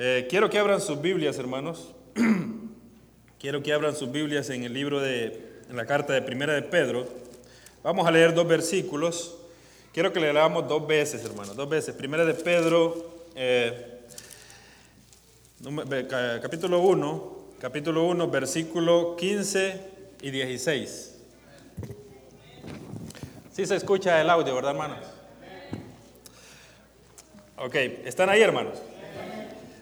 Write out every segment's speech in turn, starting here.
Eh, quiero que abran sus Biblias, hermanos. quiero que abran sus Biblias en el libro de en la carta de Primera de Pedro. Vamos a leer dos versículos. Quiero que le leamos dos veces, hermanos, dos veces. Primera de Pedro, eh, capítulo 1, capítulo 1, versículo 15 y 16. Sí se escucha el audio, ¿verdad, hermanos? Ok, ¿están ahí, hermanos?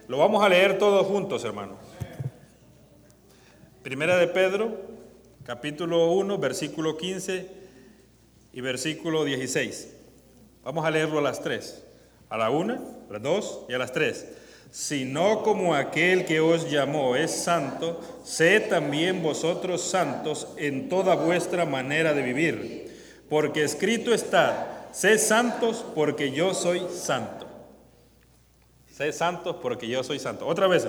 Lo vamos a leer todos juntos, hermanos. Primera de Pedro, capítulo 1, versículo 15 y versículo 16. Vamos a leerlo a las tres. A la una, a las dos y a las tres. Sino como aquel que os llamó es santo, sed también vosotros santos en toda vuestra manera de vivir. Porque escrito está, sed santos porque yo soy santo. Sed santos porque yo soy santo. Otra vez,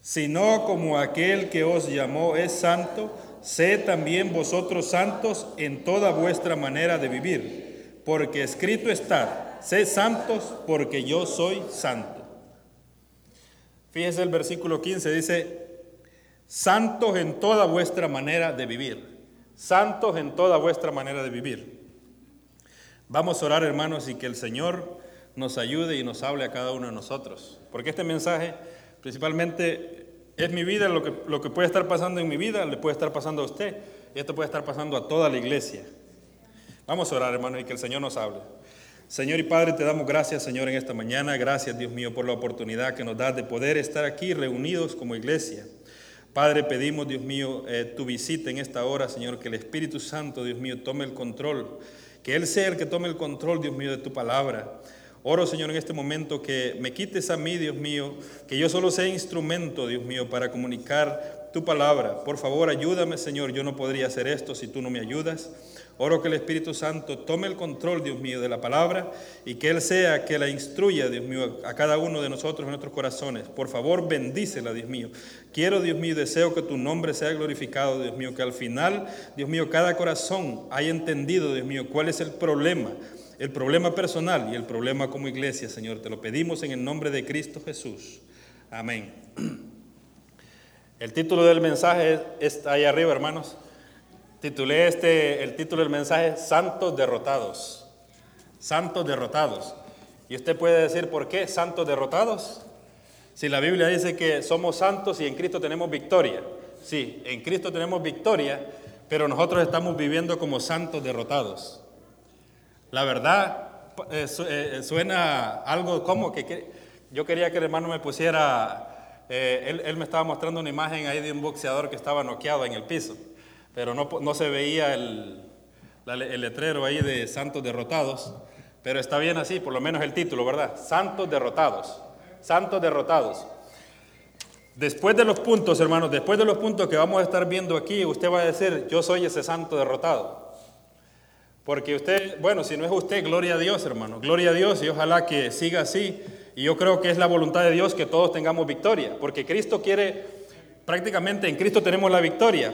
Sino como aquel que os llamó es santo, sed también vosotros santos en toda vuestra manera de vivir. Porque escrito está, sed santos porque yo soy santo. Fíjese el versículo 15, dice, santos en toda vuestra manera de vivir. Santos en toda vuestra manera de vivir. Vamos a orar, hermanos, y que el Señor nos ayude y nos hable a cada uno de nosotros. Porque este mensaje principalmente es mi vida, lo que, lo que puede estar pasando en mi vida le puede estar pasando a usted y esto puede estar pasando a toda la iglesia. Vamos a orar, hermanos, y que el Señor nos hable. Señor y Padre, te damos gracias, Señor, en esta mañana. Gracias, Dios mío, por la oportunidad que nos das de poder estar aquí reunidos como iglesia. Padre, pedimos, Dios mío, eh, tu visita en esta hora, Señor, que el Espíritu Santo, Dios mío, tome el control. Que Él sea el que tome el control, Dios mío, de tu palabra. Oro, Señor, en este momento que me quites a mí, Dios mío, que yo solo sea instrumento, Dios mío, para comunicar tu palabra. Por favor, ayúdame, Señor. Yo no podría hacer esto si tú no me ayudas. Oro que el Espíritu Santo tome el control, Dios mío, de la palabra y que Él sea que la instruya, Dios mío, a cada uno de nosotros en nuestros corazones. Por favor, bendícela, Dios mío. Quiero, Dios mío, deseo que tu nombre sea glorificado, Dios mío, que al final, Dios mío, cada corazón haya entendido, Dios mío, cuál es el problema el problema personal y el problema como iglesia, Señor. Te lo pedimos en el nombre de Cristo Jesús. Amén. El título del mensaje está ahí arriba, hermanos. Titulé este, el título del mensaje, Santos derrotados. Santos derrotados. Y usted puede decir, ¿por qué santos derrotados? Si la Biblia dice que somos santos y en Cristo tenemos victoria. Sí, en Cristo tenemos victoria, pero nosotros estamos viviendo como santos derrotados. La verdad, eh, eh, suena algo como que, yo quería que el hermano me pusiera, eh, él, me estaba mostrando una imagen ahí de un boxeador que estaba noqueado en el piso, pero no, se veía el, el letrero ahí de santos derrotados, pero está bien así, por lo menos el título, ¿verdad? Santos derrotados, santos derrotados. Después de los puntos, hermanos, después de los puntos que vamos a estar viendo aquí, usted va a decir, yo soy ese santo derrotado. Porque usted, bueno, si no es usted, gloria a Dios, hermano. Gloria a Dios y ojalá que siga así. Y yo creo que es la voluntad de Dios que todos tengamos victoria. Porque Cristo quiere, prácticamente en Cristo tenemos la victoria.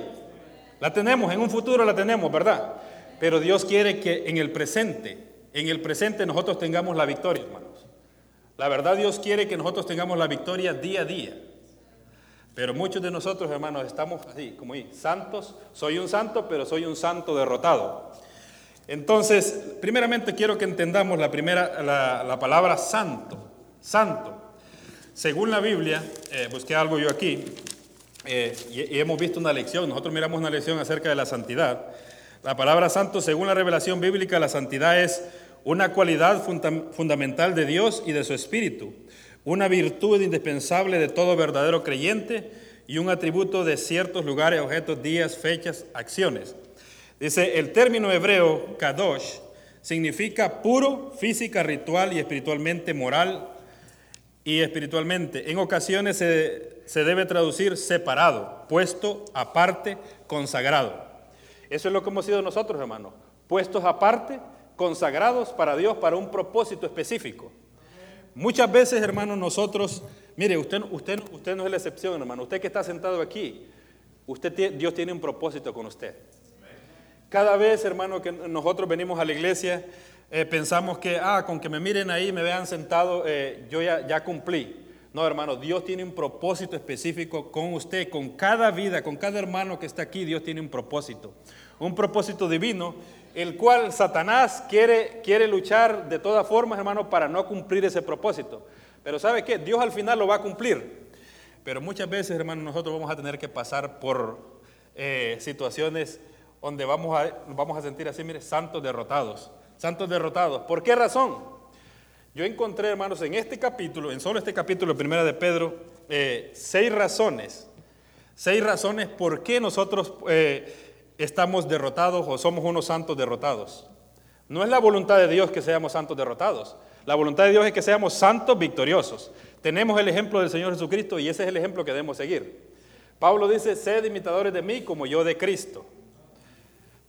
La tenemos, en un futuro la tenemos, ¿verdad? Pero Dios quiere que en el presente, en el presente nosotros tengamos la victoria, hermanos. La verdad Dios quiere que nosotros tengamos la victoria día a día. Pero muchos de nosotros, hermanos, estamos así, como ahí, santos. Soy un santo, pero soy un santo derrotado. Entonces, primeramente quiero que entendamos la primera, la, palabra santo, santo. Según la Biblia, eh, busqué algo yo aquí, eh, y, hemos visto una lección, nosotros miramos una lección acerca de la santidad. La palabra santo, según la revelación bíblica, la santidad es una cualidad fundamental de Dios y de su Espíritu, una virtud indispensable de todo verdadero creyente y un atributo de ciertos lugares, objetos, días, fechas, acciones. Dice, el término hebreo kadosh significa puro, física, ritual y espiritualmente moral y espiritualmente. En ocasiones se, debe traducir separado, puesto aparte, consagrado. Eso es lo que hemos sido nosotros, hermanos. Puestos aparte, consagrados para Dios, para un propósito específico. Muchas veces, hermanos, nosotros, mire, usted, usted, usted no es la excepción, hermano. Usted que está sentado aquí, usted, Dios tiene un propósito con usted. Cada vez, hermano, que nosotros venimos a la iglesia, eh, pensamos que, ah, con que me miren ahí, me vean sentado, eh, yo ya, cumplí. No, hermano, Dios tiene un propósito específico con usted, con cada vida, con cada hermano que está aquí, Dios tiene un propósito. Un propósito divino, el cual Satanás quiere, quiere luchar de todas formas, hermano, para no cumplir ese propósito. Pero ¿sabe qué? Dios al final lo va a cumplir. Pero muchas veces, hermano, nosotros vamos a tener que pasar por eh, situaciones donde vamos a, vamos a sentir así, mire, santos derrotados. Santos derrotados. ¿Por qué razón? Yo encontré, hermanos, en este capítulo, en solo este capítulo, primera de Pedro, eh, seis razones, seis razones por qué nosotros eh, estamos derrotados o somos unos santos derrotados. No es la voluntad de Dios que seamos santos derrotados. La voluntad de Dios es que seamos santos victoriosos. Tenemos el ejemplo del Señor Jesucristo y ese es el ejemplo que debemos seguir. Pablo dice, sed imitadores de mí como yo de Cristo.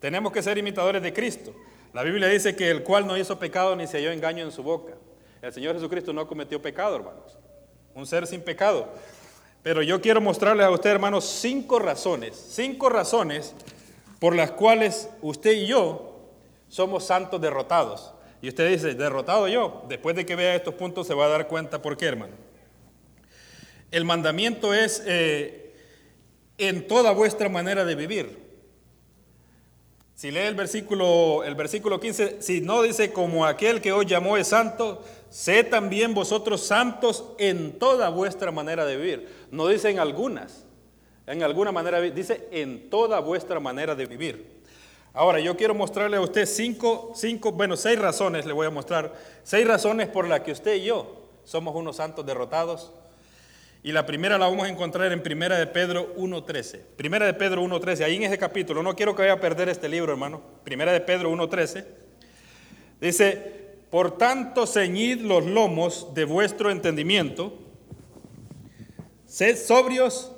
Tenemos que ser imitadores de Cristo. La Biblia dice que el cual no hizo pecado ni se halló engaño en su boca. El Señor Jesucristo no cometió pecado, hermanos. Un ser sin pecado. Pero yo quiero mostrarles a usted, hermanos, cinco razones, cinco razones por las cuales usted y yo somos santos derrotados. Y usted dice, derrotado yo. Después de que vea estos puntos se va a dar cuenta por qué, hermano. El mandamiento es eh, en toda vuestra manera de vivir. Si lee el versículo, el versículo 15, si no dice como aquel que hoy llamó es santo, sé también vosotros santos en toda vuestra manera de vivir. No dice en algunas, en alguna manera, dice en toda vuestra manera de vivir. Ahora, yo quiero mostrarle a usted cinco, cinco, bueno, seis razones le voy a mostrar, seis razones por las que usted y yo somos unos santos derrotados y la primera la vamos a encontrar en Primera de Pedro 1.13. Primera de Pedro 1.13, ahí en ese capítulo, no quiero que vaya a perder este libro, hermano. Primera de Pedro 1.13. Dice, por tanto ceñid los lomos de vuestro entendimiento, sed sobrios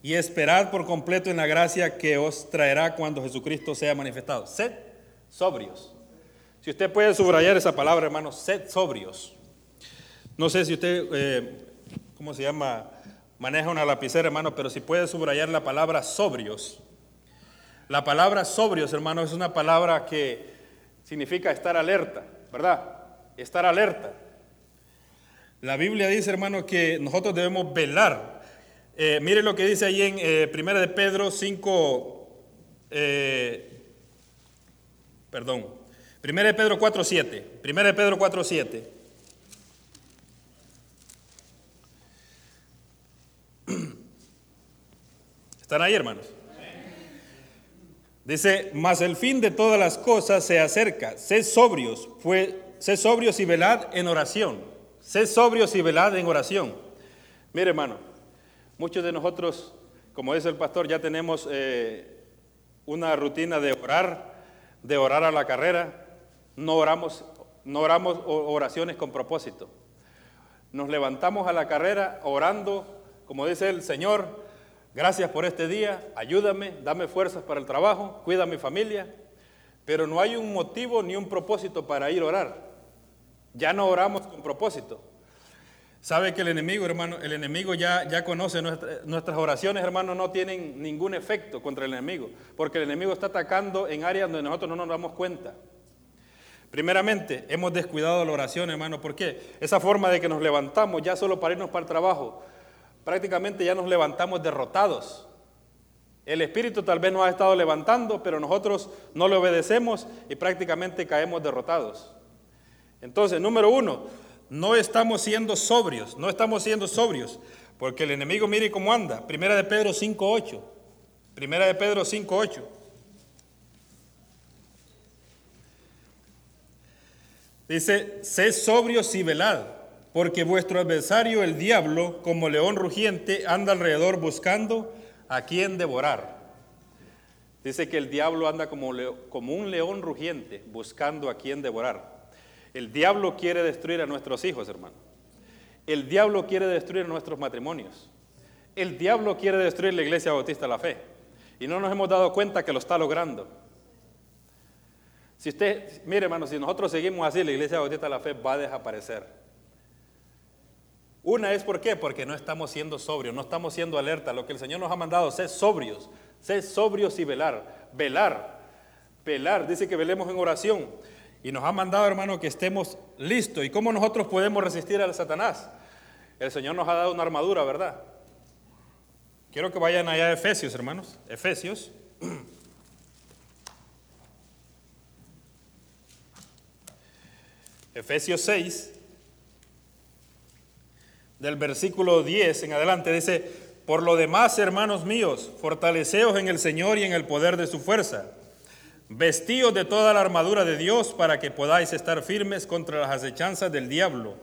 y esperad por completo en la gracia que os traerá cuando Jesucristo sea manifestado. Sed sobrios. Si usted puede subrayar esa palabra, hermano, sed sobrios. No sé si usted... Eh, ¿cómo se llama? Maneja una lapicera, hermano, pero si puede subrayar la palabra sobrios. La palabra sobrios, hermano, es una palabra que significa estar alerta, ¿verdad? Estar alerta. La Biblia dice, hermano, que nosotros debemos velar. Eh, mire lo que dice ahí en eh, 1 de Pedro 5, eh, perdón, 1 de Pedro 4, 7. 1 de Pedro 4, 7. ¿Están ahí, hermanos? Dice, mas el fin de todas las cosas se acerca. Sed sobrios, fue, sed sobrios y velad en oración. Sed sobrios y velad en oración. Mire, hermano, muchos de nosotros, como dice el pastor, ya tenemos eh, una rutina de orar, de orar a la carrera. No oramos, no oramos oraciones con propósito. Nos levantamos a la carrera orando como dice el Señor, gracias por este día, ayúdame, dame fuerzas para el trabajo, cuida a mi familia, pero no hay un motivo ni un propósito para ir a orar. Ya no oramos con propósito. Sabe que el enemigo, hermano, el enemigo ya, ya conoce nuestras oraciones, hermano, no tienen ningún efecto contra el enemigo, porque el enemigo está atacando en áreas donde nosotros no nos damos cuenta. Primeramente, hemos descuidado la oración, hermano, ¿por qué? Esa forma de que nos levantamos ya solo para irnos para el trabajo, prácticamente ya nos levantamos derrotados. El Espíritu tal vez nos ha estado levantando, pero nosotros no le obedecemos y prácticamente caemos derrotados. Entonces, número uno, no estamos siendo sobrios, no estamos siendo sobrios, porque el enemigo mire cómo anda. Primera de Pedro 5.8. Primera de Pedro 5.8. Dice, sé sobrios y velad porque vuestro adversario, el diablo, como león rugiente, anda alrededor buscando a quien devorar. Dice que el diablo anda como, un león rugiente, buscando a quien devorar. El diablo quiere destruir a nuestros hijos, hermano. El diablo quiere destruir nuestros matrimonios. El diablo quiere destruir la iglesia bautista de la fe. Y no nos hemos dado cuenta que lo está logrando. Si usted, mire hermano, si nosotros seguimos así, la iglesia bautista de la fe va a desaparecer. Una es por qué, porque no estamos siendo sobrios, no estamos siendo alerta. Lo que el Señor nos ha mandado, sé sobrios, sé sobrios y velar, velar, velar. Dice que velemos en oración. Y nos ha mandado, hermano, que estemos listos. ¿Y cómo nosotros podemos resistir al Satanás? El Señor nos ha dado una armadura, ¿verdad? Quiero que vayan allá a Efesios, hermanos. Efesios. Efesios 6, del versículo 10 en adelante, dice, por lo demás, hermanos míos, fortaleceos en el Señor y en el poder de su fuerza. Vestíos de toda la armadura de Dios para que podáis estar firmes contra las acechanzas del diablo.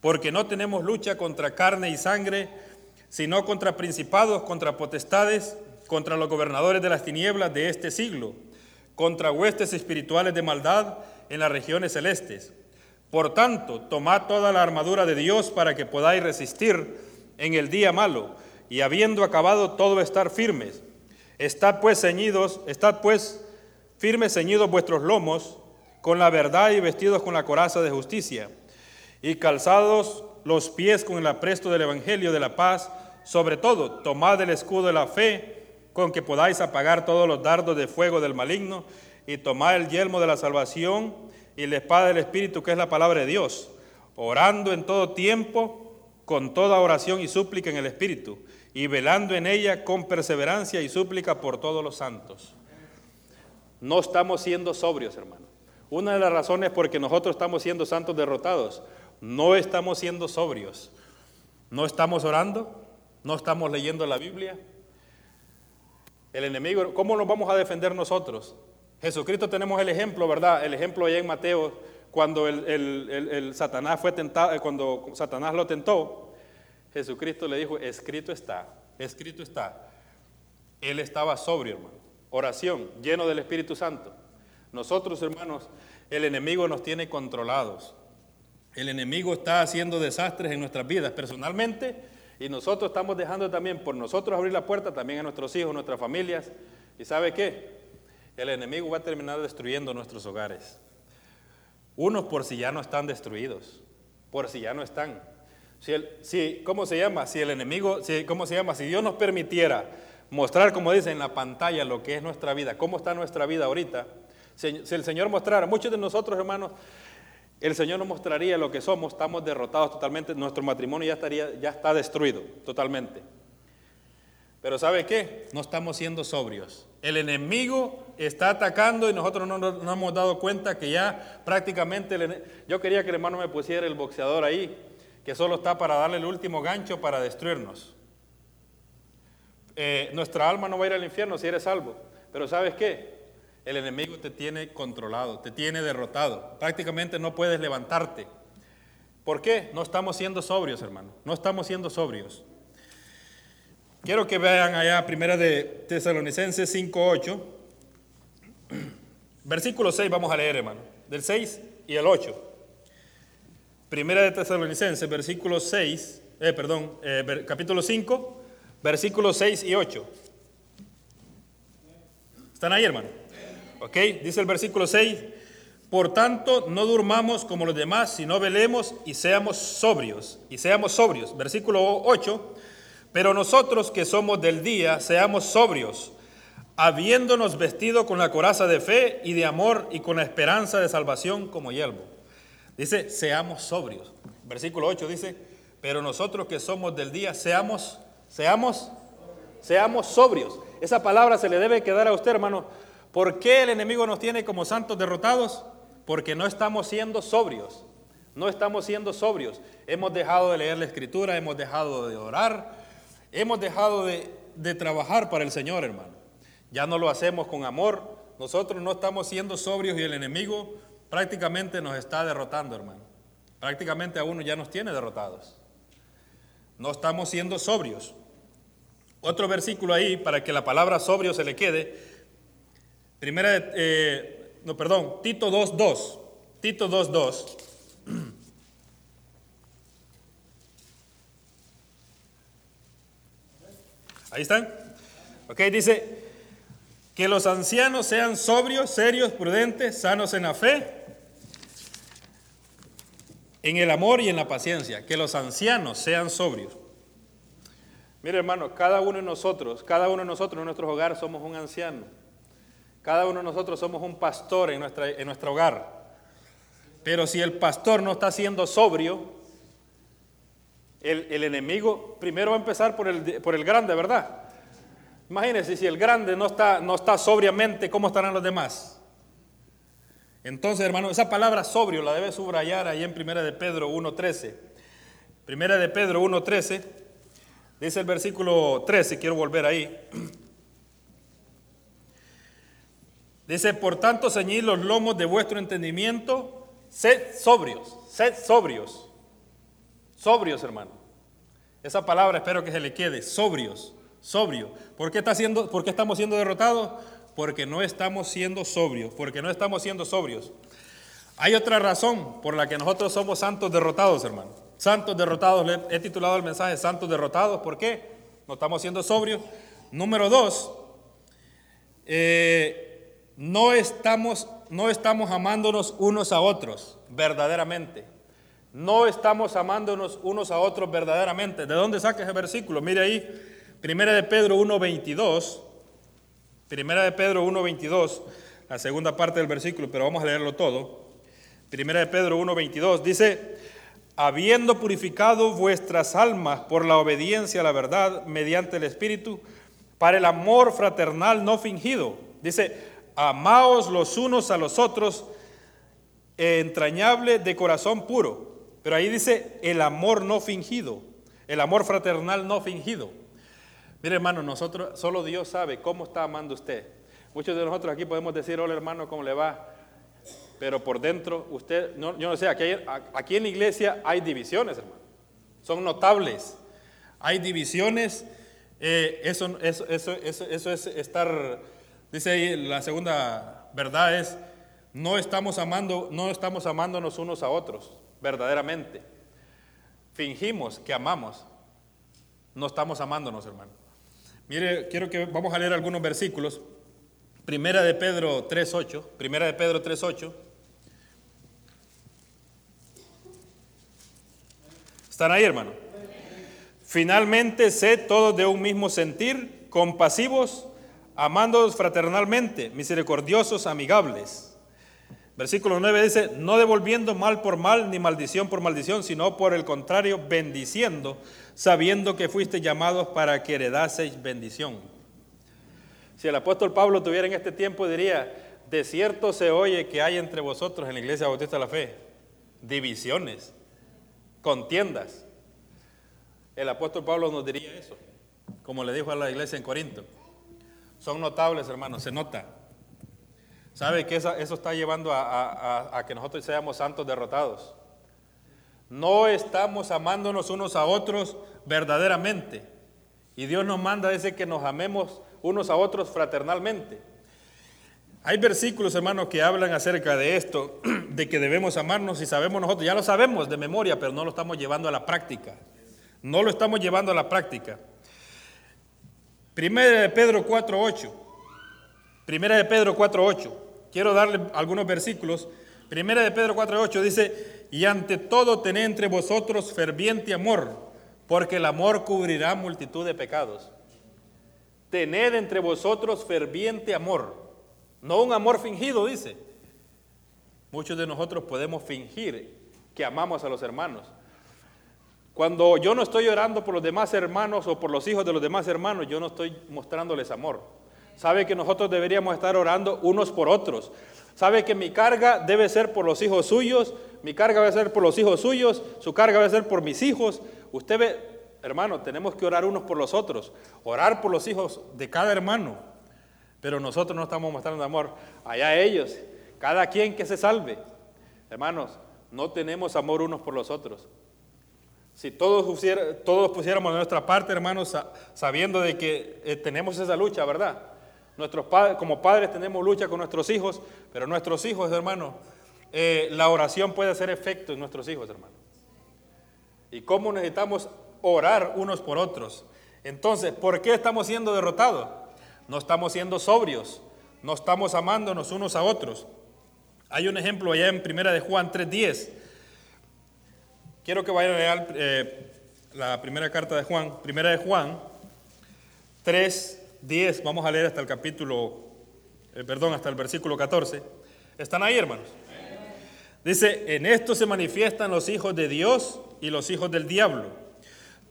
Porque no tenemos lucha contra carne y sangre, sino contra principados, contra potestades, contra los gobernadores de las tinieblas de este siglo, contra huestes espirituales de maldad en las regiones celestes. Por tanto, tomad toda la armadura de Dios para que podáis resistir en el día malo, y habiendo acabado todo estar firmes. Estad pues ceñidos, estad pues firmes ceñidos vuestros lomos con la verdad y vestidos con la coraza de justicia, y calzados los pies con el apresto del Evangelio de la paz, sobre todo, tomad el escudo de la fe, con que podáis apagar todos los dardos de fuego del maligno, y tomad el yelmo de la salvación y la espada del Espíritu, que es la palabra de Dios, orando en todo tiempo, con toda oración y súplica en el Espíritu, y velando en ella con perseverancia y súplica por todos los santos. No estamos siendo sobrios, hermano. Una de las razones por que nosotros estamos siendo santos derrotados, no estamos siendo sobrios. No estamos orando, no estamos leyendo la Biblia. El enemigo, ¿cómo nos vamos a defender nosotros? Jesucristo tenemos el ejemplo, ¿verdad? El ejemplo allá en Mateo, cuando el, Satanás fue tentado, eh, cuando Satanás lo tentó, Jesucristo le dijo, escrito está, escrito está. Él estaba sobrio, hermano. Oración, lleno del Espíritu Santo. Nosotros, hermanos, el enemigo nos tiene controlados. El enemigo está haciendo desastres en nuestras vidas personalmente y nosotros estamos dejando también por nosotros abrir la puerta también a nuestros hijos, nuestras familias. ¿Y sabe qué? El enemigo va a terminar destruyendo nuestros hogares. Unos por si ya no están destruidos, por si ya no están. Si, el, si ¿Cómo se llama? Si el enemigo, si, ¿cómo se llama? Si Dios nos permitiera mostrar, como dice en la pantalla, lo que es nuestra vida, cómo está nuestra vida ahorita, si, si el Señor mostrara, muchos de nosotros, hermanos, el Señor nos mostraría lo que somos, estamos derrotados totalmente, nuestro matrimonio ya, estaría, ya está destruido totalmente. Pero ¿sabe qué? No estamos siendo sobrios. El enemigo está atacando y nosotros no nos hemos dado cuenta que ya prácticamente... yo quería que el hermano me pusiera el boxeador ahí, que solo está para darle el último gancho para destruirnos. Eh, nuestra alma no va a ir al infierno si eres salvo. Pero ¿sabes qué? el enemigo te tiene controlado, te tiene derrotado. Prácticamente no puedes levantarte. ¿Por qué? No estamos siendo sobrios, hermano. No estamos siendo sobrios. Quiero que vean allá, primera de Tesalonicenses 5.8. Versículo 6 vamos a leer, hermano. Del 6 y el 8. Primera de Tesalonicenses, versículo 6, eh, perdón, eh, capítulo 5, versículos 6 y 8. ¿Están ahí, hermano? ¿Ok? Dice el versículo 6. Por tanto, no durmamos como los demás, sino velemos y seamos sobrios. Y seamos sobrios. Versículo 8. Pero nosotros que somos del día, seamos sobrios, habiéndonos vestido con la coraza de fe y de amor y con la esperanza de salvación como yelmo. Dice, seamos sobrios. Versículo 8 dice, pero nosotros que somos del día, seamos, seamos, seamos sobrios. Esa palabra se le debe quedar a usted, hermano, ¿Por qué el enemigo nos tiene como santos derrotados? Porque no estamos siendo sobrios. No estamos siendo sobrios. Hemos dejado de leer la escritura, hemos dejado de orar, hemos dejado de, de trabajar para el Señor, hermano. Ya no lo hacemos con amor. Nosotros no estamos siendo sobrios y el enemigo prácticamente nos está derrotando, hermano. Prácticamente a uno ya nos tiene derrotados. No estamos siendo sobrios. Otro versículo ahí para que la palabra sobrio se le quede. Primera, eh, no, perdón, Tito 2.2. Tito 2.2. Ahí están. Ok, dice que los ancianos sean sobrios, serios, prudentes, sanos en la fe, en el amor y en la paciencia. Que los ancianos sean sobrios. Mire hermano, cada uno de nosotros, cada uno de nosotros en nuestros hogares somos un anciano. Cada uno de nosotros somos un pastor en, nuestra, en nuestro hogar. Pero si el pastor no está siendo sobrio, el, enemigo primero va a empezar por el, por el grande, ¿verdad? Imagínense, si el grande no está, no está sobriamente, ¿cómo estarán los demás? Entonces, hermano, esa palabra sobrio la debe subrayar ahí en Primera de Pedro 1.13. Primera de Pedro 1.13, dice el versículo 13, quiero volver ahí. Dice, por tanto, ceñid los lomos de vuestro entendimiento, sed sobrios, sed sobrios, sobrios, hermano. Esa palabra espero que se le quede, sobrios, sobrio. ¿Por qué, está siendo, ¿Por qué estamos siendo derrotados? Porque no estamos siendo sobrios, porque no estamos siendo sobrios. Hay otra razón por la que nosotros somos santos derrotados, hermano. Santos derrotados, he titulado el mensaje Santos derrotados. ¿Por qué? No estamos siendo sobrios. Número dos, eh, no estamos, no estamos amándonos unos a otros verdaderamente. No estamos amándonos unos a otros verdaderamente. ¿De dónde saca ese versículo? Mire ahí, Primera de Pedro 1.22. Primera de Pedro 1.22, la segunda parte del versículo, pero vamos a leerlo todo. Primera de Pedro 1.22 dice, habiendo purificado vuestras almas por la obediencia a la verdad mediante el Espíritu, para el amor fraternal no fingido. Dice, amaos los unos a los otros, entrañable de corazón puro. Pero ahí dice el amor no fingido, el amor fraternal no fingido. Mire hermano, nosotros, solo Dios sabe cómo está amando usted. Muchos de nosotros aquí podemos decir, hola hermano, ¿cómo le va? Pero por dentro, usted, yo no sé, aquí, en la iglesia hay divisiones, hermano. Son notables. Hay divisiones. Eh, eso, eso es estar Dice ahí la segunda verdad es no estamos amando, no estamos amándonos unos a otros verdaderamente. Fingimos que amamos. No estamos amándonos, hermano. Mire, quiero que vamos a leer algunos versículos. Primera de Pedro 3:8, Primera de Pedro 3:8. ¿Están ahí, hermano? Finalmente, sed todos de un mismo sentir, compasivos, amándoos fraternalmente, misericordiosos, amigables. Versículo 9 dice, no devolviendo mal por mal ni maldición por maldición, sino por el contrario, bendiciendo, sabiendo que fuiste llamados para que heredaseis bendición. Si el apóstol Pablo tuviera en este tiempo, diría, de cierto se oye que hay entre vosotros en la iglesia bautista de la fe divisiones, contiendas. El apóstol Pablo nos diría eso, como le dijo a la iglesia en Corinto son notables, hermanos, se nota. ¿Sabe que eso, está llevando a, que nosotros seamos santos derrotados? No estamos amándonos unos a otros verdaderamente. Y Dios nos manda, dice que nos amemos unos a otros fraternalmente. Hay versículos, hermanos, que hablan acerca de esto, de que debemos amarnos y sabemos nosotros, ya lo sabemos de memoria, pero no lo estamos llevando a la práctica. No lo estamos llevando a la práctica. Primera de Pedro 4.8. Primera de Pedro 4.8. Quiero darle algunos versículos. Primera de Pedro 4.8 dice, y ante todo tened entre vosotros ferviente amor, porque el amor cubrirá multitud de pecados. Tened entre vosotros ferviente amor, no un amor fingido, dice. Muchos de nosotros podemos fingir que amamos a los hermanos, cuando yo no estoy orando por los demás hermanos o por los hijos de los demás hermanos, yo no estoy mostrándoles amor. Sabe que nosotros deberíamos estar orando unos por otros. Sabe que mi carga debe ser por los hijos suyos, mi carga debe ser por los hijos suyos, su carga debe ser por mis hijos. Usted ve, hermano, tenemos que orar unos por los otros, orar por los hijos de cada hermano. Pero nosotros no estamos mostrando amor. Allá ellos, cada quien que se salve. Hermanos, no tenemos amor unos por los otros. Si todos, todos pusiéramos nuestra parte, hermanos, sabiendo de que eh, tenemos esa lucha, ¿verdad? Nuestros padres, como padres tenemos lucha con nuestros hijos, pero nuestros hijos, hermanos, eh, la oración puede hacer efecto en nuestros hijos, hermanos. Y cómo necesitamos orar unos por otros. Entonces, ¿por qué estamos siendo derrotados? No estamos siendo sobrios, no estamos amándonos unos a otros. Hay un ejemplo allá en Primera de Juan 3.10 Quiero que vayan a leer eh, la primera carta de Juan, primera de Juan 3, 10, vamos a leer hasta el capítulo, eh, perdón, hasta el versículo 14. ¿Están ahí, hermanos? Dice, en esto se manifiestan los hijos de Dios y los hijos del diablo.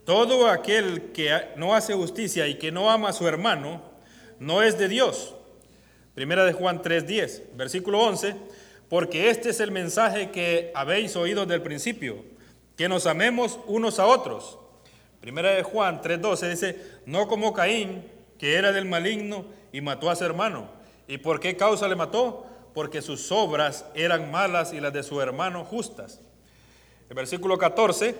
Todo aquel que no hace justicia y que no ama a su hermano, no es de Dios. Primera de Juan 3:10, versículo 11, porque este es el mensaje que habéis oído del principio, que nos amemos unos a otros. Primera de Juan 3:12 dice, no como Caín, que era del maligno y mató a su hermano. ¿Y por qué causa le mató? Porque sus obras eran malas y las de su hermano justas. El versículo 14,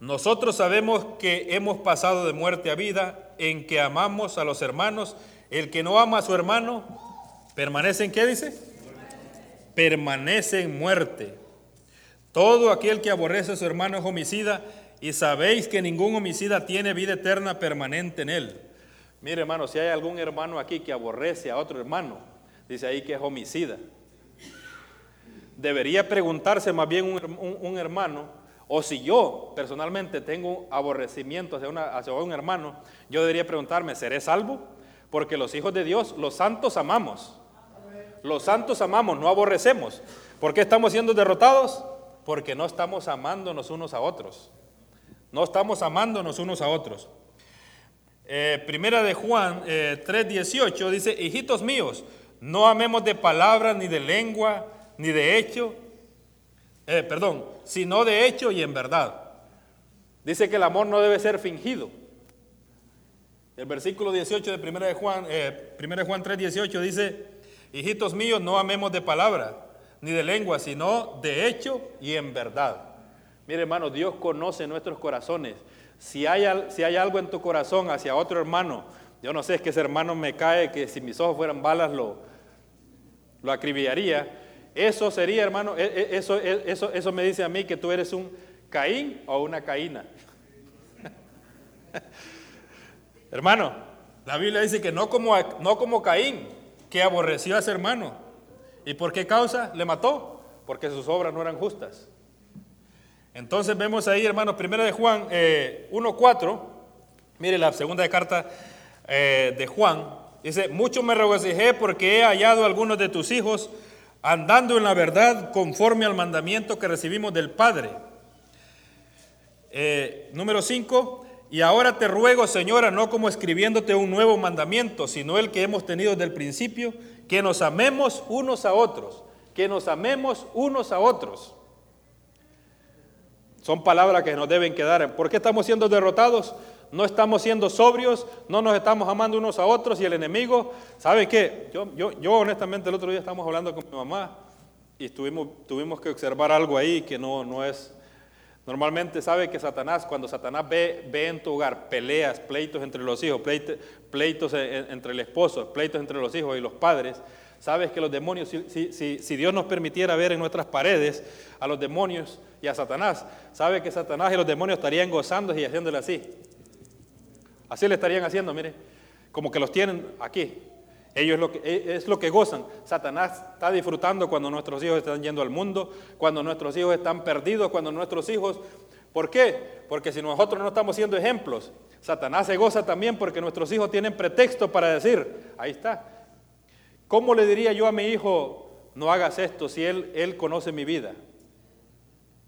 nosotros sabemos que hemos pasado de muerte a vida en que amamos a los hermanos. El que no ama a su hermano, permanece en qué dice? Permanece en muerte. Todo aquel que aborrece a su hermano es homicida y sabéis que ningún homicida tiene vida eterna permanente en él. Mire hermano, si hay algún hermano aquí que aborrece a otro hermano, dice ahí que es homicida. Debería preguntarse más bien un, hermano, o si yo personalmente tengo aborrecimiento hacia, hacia un hermano, yo debería preguntarme, ¿seré salvo? Porque los hijos de Dios, los santos amamos. Los santos amamos, no aborrecemos. ¿Por qué estamos siendo derrotados? Porque no estamos amándonos unos a otros. No estamos amándonos unos a otros. Eh, primera de Juan 3:18 eh, dice, hijitos míos, no amemos de palabra ni de lengua ni de hecho, eh, perdón, sino de hecho y en verdad. Dice que el amor no debe ser fingido. El versículo 18 de primera de Juan, primera de Juan 3:18 dice, hijitos míos, no amemos de palabra ni de lengua, sino de hecho y en verdad. Mire hermano, Dios conoce nuestros corazones. Si hay, si hay algo en tu corazón hacia otro hermano, yo no sé, es que ese hermano me cae, que si mis ojos fueran balas lo, lo acribillaría. Eso sería, hermano, e, e, eso, e, eso, eso me dice a mí que tú eres un Caín o una Caína. hermano, la Biblia dice que no como, no como Caín, que aborreció a ese hermano. ¿Y por qué causa? Le mató, porque sus obras no eran justas. Entonces vemos ahí, hermanos, primera de Juan 1.4, eh, mire la segunda carta eh, de Juan, dice, mucho me regocijé porque he hallado a algunos de tus hijos andando en la verdad conforme al mandamiento que recibimos del Padre. Eh, número 5, y ahora te ruego, Señora, no como escribiéndote un nuevo mandamiento, sino el que hemos tenido desde el principio, que nos amemos unos a otros, que nos amemos unos a otros. Son palabras que nos deben quedar. ¿Por qué estamos siendo derrotados? No estamos siendo sobrios, no nos estamos amando unos a otros y el enemigo, ¿sabe qué? Yo, yo, yo honestamente el otro día estábamos hablando con mi mamá y tuvimos, tuvimos que observar algo ahí que no, no es... Normalmente sabe que Satanás, cuando Satanás ve, ve en tu hogar peleas, pleitos entre los hijos, pleitos entre el esposo, pleitos entre los hijos y los padres, Sabes que los demonios, si, Dios nos permitiera ver en nuestras paredes a los demonios y a Satanás, sabe que Satanás y los demonios estarían gozando y haciéndole así. Así le estarían haciendo, mire, como que los tienen aquí. Ellos lo, que, e, es lo que gozan. Satanás está disfrutando cuando nuestros hijos están yendo al mundo, cuando nuestros hijos están perdidos, cuando nuestros hijos... ¿Por qué? Porque si nosotros no estamos siendo ejemplos, Satanás se goza también porque nuestros hijos tienen pretexto para decir, ahí está, ¿Cómo le diría yo a mi hijo, no hagas esto si él, él conoce mi vida?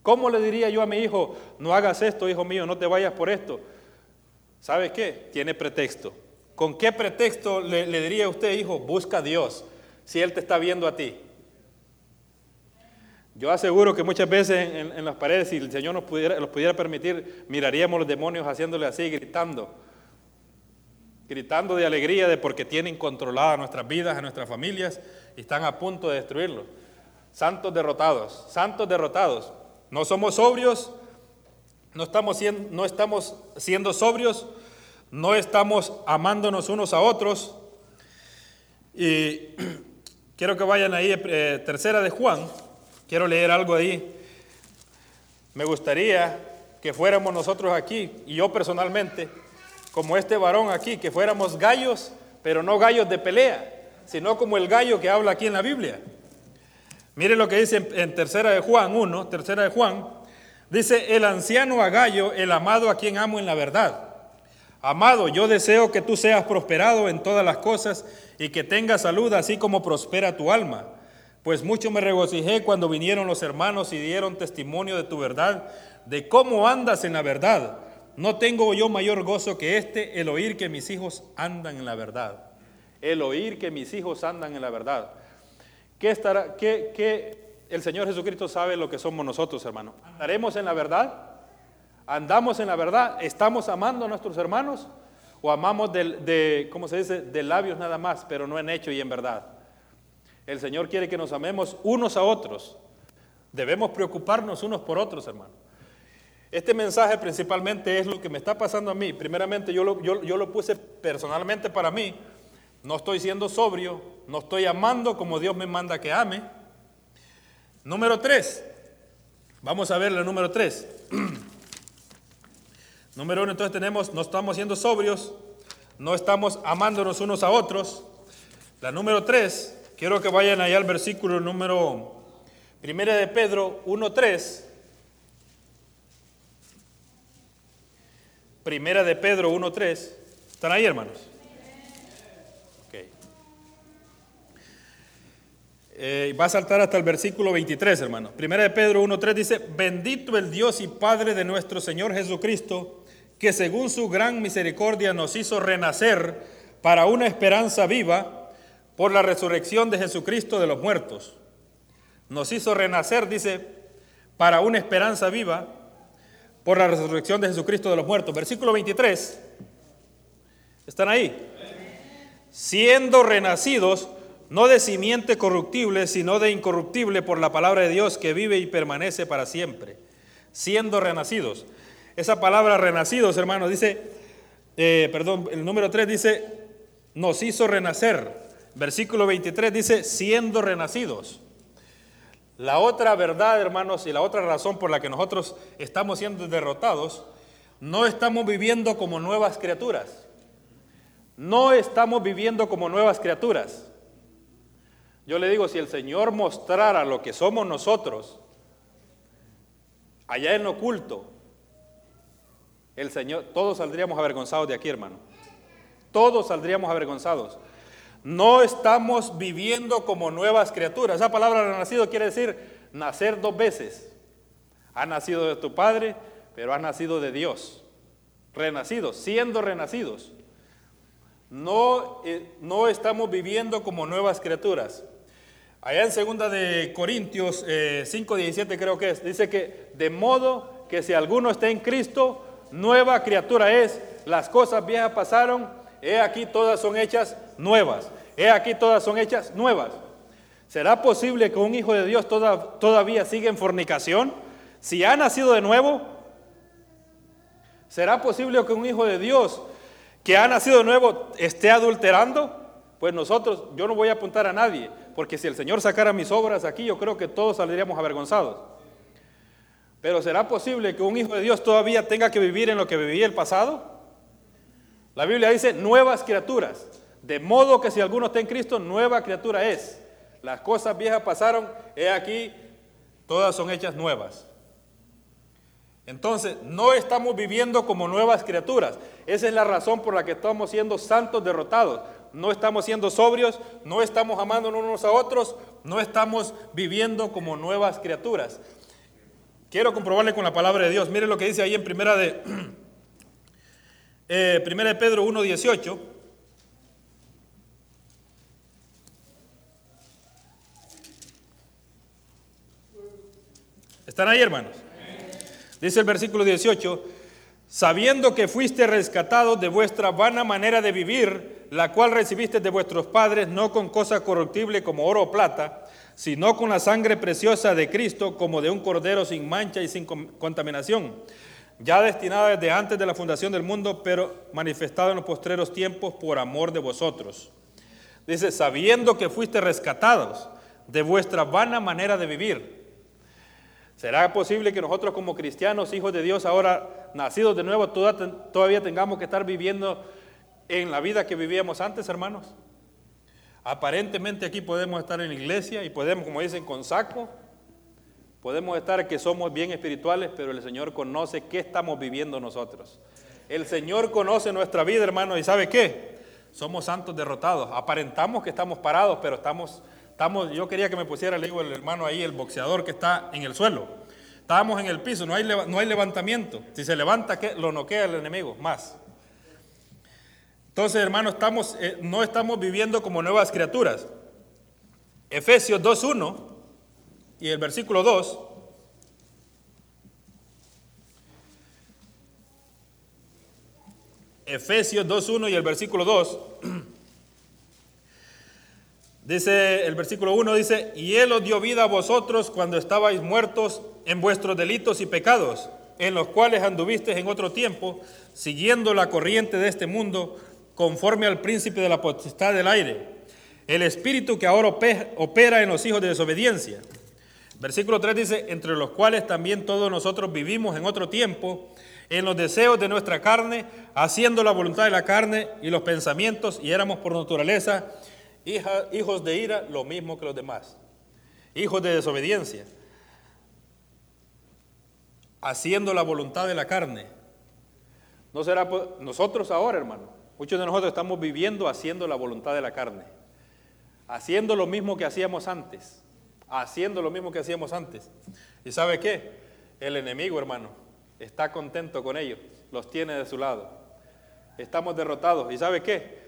¿Cómo le diría yo a mi hijo, no hagas esto, hijo mío, no te vayas por esto? ¿Sabe qué? Tiene pretexto. ¿Con qué pretexto le, diría a usted, hijo, busca a Dios si Él te está viendo a ti? Yo aseguro que muchas veces en, las paredes, si el Señor nos pudiera, nos pudiera permitir, miraríamos los demonios haciéndole así, gritando gritando de alegría de porque tienen controladas nuestras vidas, a nuestras familias y están a punto de destruirlo. Santos derrotados, santos derrotados. No somos sobrios, no estamos siendo, no estamos siendo sobrios, no estamos amándonos unos a otros. Y quiero que vayan ahí, eh, tercera de Juan, quiero leer algo ahí. Me gustaría que fuéramos nosotros aquí, y yo personalmente, como este varón aquí, que fuéramos gallos, pero no gallos de pelea, sino como el gallo que habla aquí en la Biblia. Mire lo que dice en, tercera de Juan 1, tercera de Juan, dice, el anciano a gallo, el amado a quien amo en la verdad. Amado, yo deseo que tú seas prosperado en todas las cosas y que tengas salud así como prospera tu alma. Pues mucho me regocijé cuando vinieron los hermanos y dieron testimonio de tu verdad, de cómo andas en la verdad no tengo yo mayor gozo que este, el oír que mis hijos andan en la verdad. El oír que mis hijos andan en la verdad. ¿Qué estará, qué, qué, el Señor Jesucristo sabe lo que somos nosotros, hermano? ¿Andaremos en la verdad? ¿Andamos en la verdad? ¿Estamos amando a nuestros hermanos? ¿O amamos de, de ¿cómo se dice? De labios nada más, pero no en hecho y en verdad. El Señor quiere que nos amemos unos a otros. Debemos preocuparnos unos por otros, hermano. Este mensaje principalmente es lo que me está pasando a mí. Primeramente yo lo, yo, yo lo puse personalmente para mí. No estoy siendo sobrio, no estoy amando como Dios me manda que ame. Número tres. Vamos a ver la número tres. número uno, entonces tenemos, no estamos siendo sobrios, no estamos amándonos unos a otros. La número tres, quiero que vayan allá al versículo número Primera de Pedro 1.3. Primera de Pedro 1.3. ¿Están ahí, hermanos? Ok. Eh, va a saltar hasta el versículo 23, hermano. Primera de Pedro 1.3 dice, bendito el Dios y Padre de nuestro Señor Jesucristo, que según su gran misericordia nos hizo renacer para una esperanza viva por la resurrección de Jesucristo de los muertos nos hizo renacer, dice, para una esperanza viva por la resurrección de Jesucristo de los muertos. Versículo 23. ¿Están ahí? Siendo renacidos, no de simiente corruptible, sino de incorruptible por la palabra de Dios que vive y permanece para siempre. Siendo renacidos. Esa palabra renacidos, hermanos, dice, eh, perdón, el número 3 dice, nos hizo renacer. Versículo 23 dice, siendo renacidos. La otra verdad, hermanos, y la otra razón por la que nosotros estamos siendo derrotados, no estamos viviendo como nuevas criaturas. No estamos viviendo como nuevas criaturas. Yo le digo, si el Señor mostrara lo que somos nosotros, allá en oculto, el Señor, todos saldríamos avergonzados de aquí, hermano. Todos saldríamos avergonzados. No estamos viviendo como nuevas criaturas. Esa palabra renacido quiere decir nacer dos veces. Ha nacido de tu Padre, pero ha nacido de Dios. Renacidos, siendo renacidos. No, eh, no estamos viviendo como nuevas criaturas. Allá en segunda de Corintios 5:17 eh, creo que es, dice que de modo que si alguno está en Cristo, nueva criatura es, las cosas viejas pasaron, he aquí todas son hechas nuevas. He aquí todas son hechas nuevas. ¿Será posible que un hijo de Dios todavía siga en fornicación? Si ha nacido de nuevo, ¿será posible que un hijo de Dios que ha nacido de nuevo esté adulterando? Pues nosotros, yo no voy a apuntar a nadie, porque si el Señor sacara mis obras aquí, yo creo que todos saldríamos avergonzados. Pero ¿será posible que un hijo de Dios todavía tenga que vivir en lo que vivía el pasado? La Biblia dice nuevas criaturas. De modo que si alguno está en Cristo, nueva criatura es. Las cosas viejas pasaron, he aquí, todas son hechas nuevas. Entonces, no estamos viviendo como nuevas criaturas. Esa es la razón por la que estamos siendo santos derrotados. No estamos siendo sobrios, no estamos amándonos unos a otros, no estamos viviendo como nuevas criaturas. Quiero comprobarle con la palabra de Dios. Mire lo que dice ahí en primera de, eh, primera de Pedro 1.18. ¿Están ahí, hermanos? Dice el versículo 18, sabiendo que fuiste rescatados de vuestra vana manera de vivir, la cual recibiste de vuestros padres, no con cosa corruptible como oro o plata, sino con la sangre preciosa de Cristo, como de un cordero sin mancha y sin contaminación, ya destinada desde antes de la fundación del mundo, pero manifestado en los postreros tiempos por amor de vosotros. Dice, sabiendo que fuiste rescatados de vuestra vana manera de vivir, ¿Será posible que nosotros como cristianos, hijos de Dios, ahora nacidos de nuevo, todavía tengamos que estar viviendo en la vida que vivíamos antes, hermanos? Aparentemente aquí podemos estar en la iglesia y podemos, como dicen, con saco. Podemos estar que somos bien espirituales, pero el Señor conoce qué estamos viviendo nosotros. El Señor conoce nuestra vida, hermanos, y ¿sabe qué? Somos santos derrotados. Aparentamos que estamos parados, pero estamos yo quería que me pusiera, le digo el hermano ahí, el boxeador que está en el suelo. Estamos en el piso, no hay, no hay levantamiento. Si se levanta, ¿qué? lo noquea el enemigo, más. Entonces, hermanos, estamos, eh, no estamos viviendo como nuevas criaturas. Efesios 2.1 y el versículo 2. Efesios 2.1 y el versículo 2. Dice el versículo 1, dice, y Él os dio vida a vosotros cuando estabais muertos en vuestros delitos y pecados, en los cuales anduvisteis en otro tiempo, siguiendo la corriente de este mundo, conforme al príncipe de la potestad del aire, el espíritu que ahora opera en los hijos de desobediencia. Versículo 3 dice, entre los cuales también todos nosotros vivimos en otro tiempo, en los deseos de nuestra carne, haciendo la voluntad de la carne y los pensamientos, y éramos por naturaleza hijos de ira, lo mismo que los demás. Hijos de desobediencia, haciendo la voluntad de la carne. No será nosotros ahora, hermano. Muchos de nosotros estamos viviendo haciendo la voluntad de la carne. Haciendo lo mismo que hacíamos antes. Haciendo lo mismo que hacíamos antes. ¿Y sabe qué? El enemigo, hermano, está contento con ellos. Los tiene de su lado. Estamos derrotados. ¿Y sabe qué?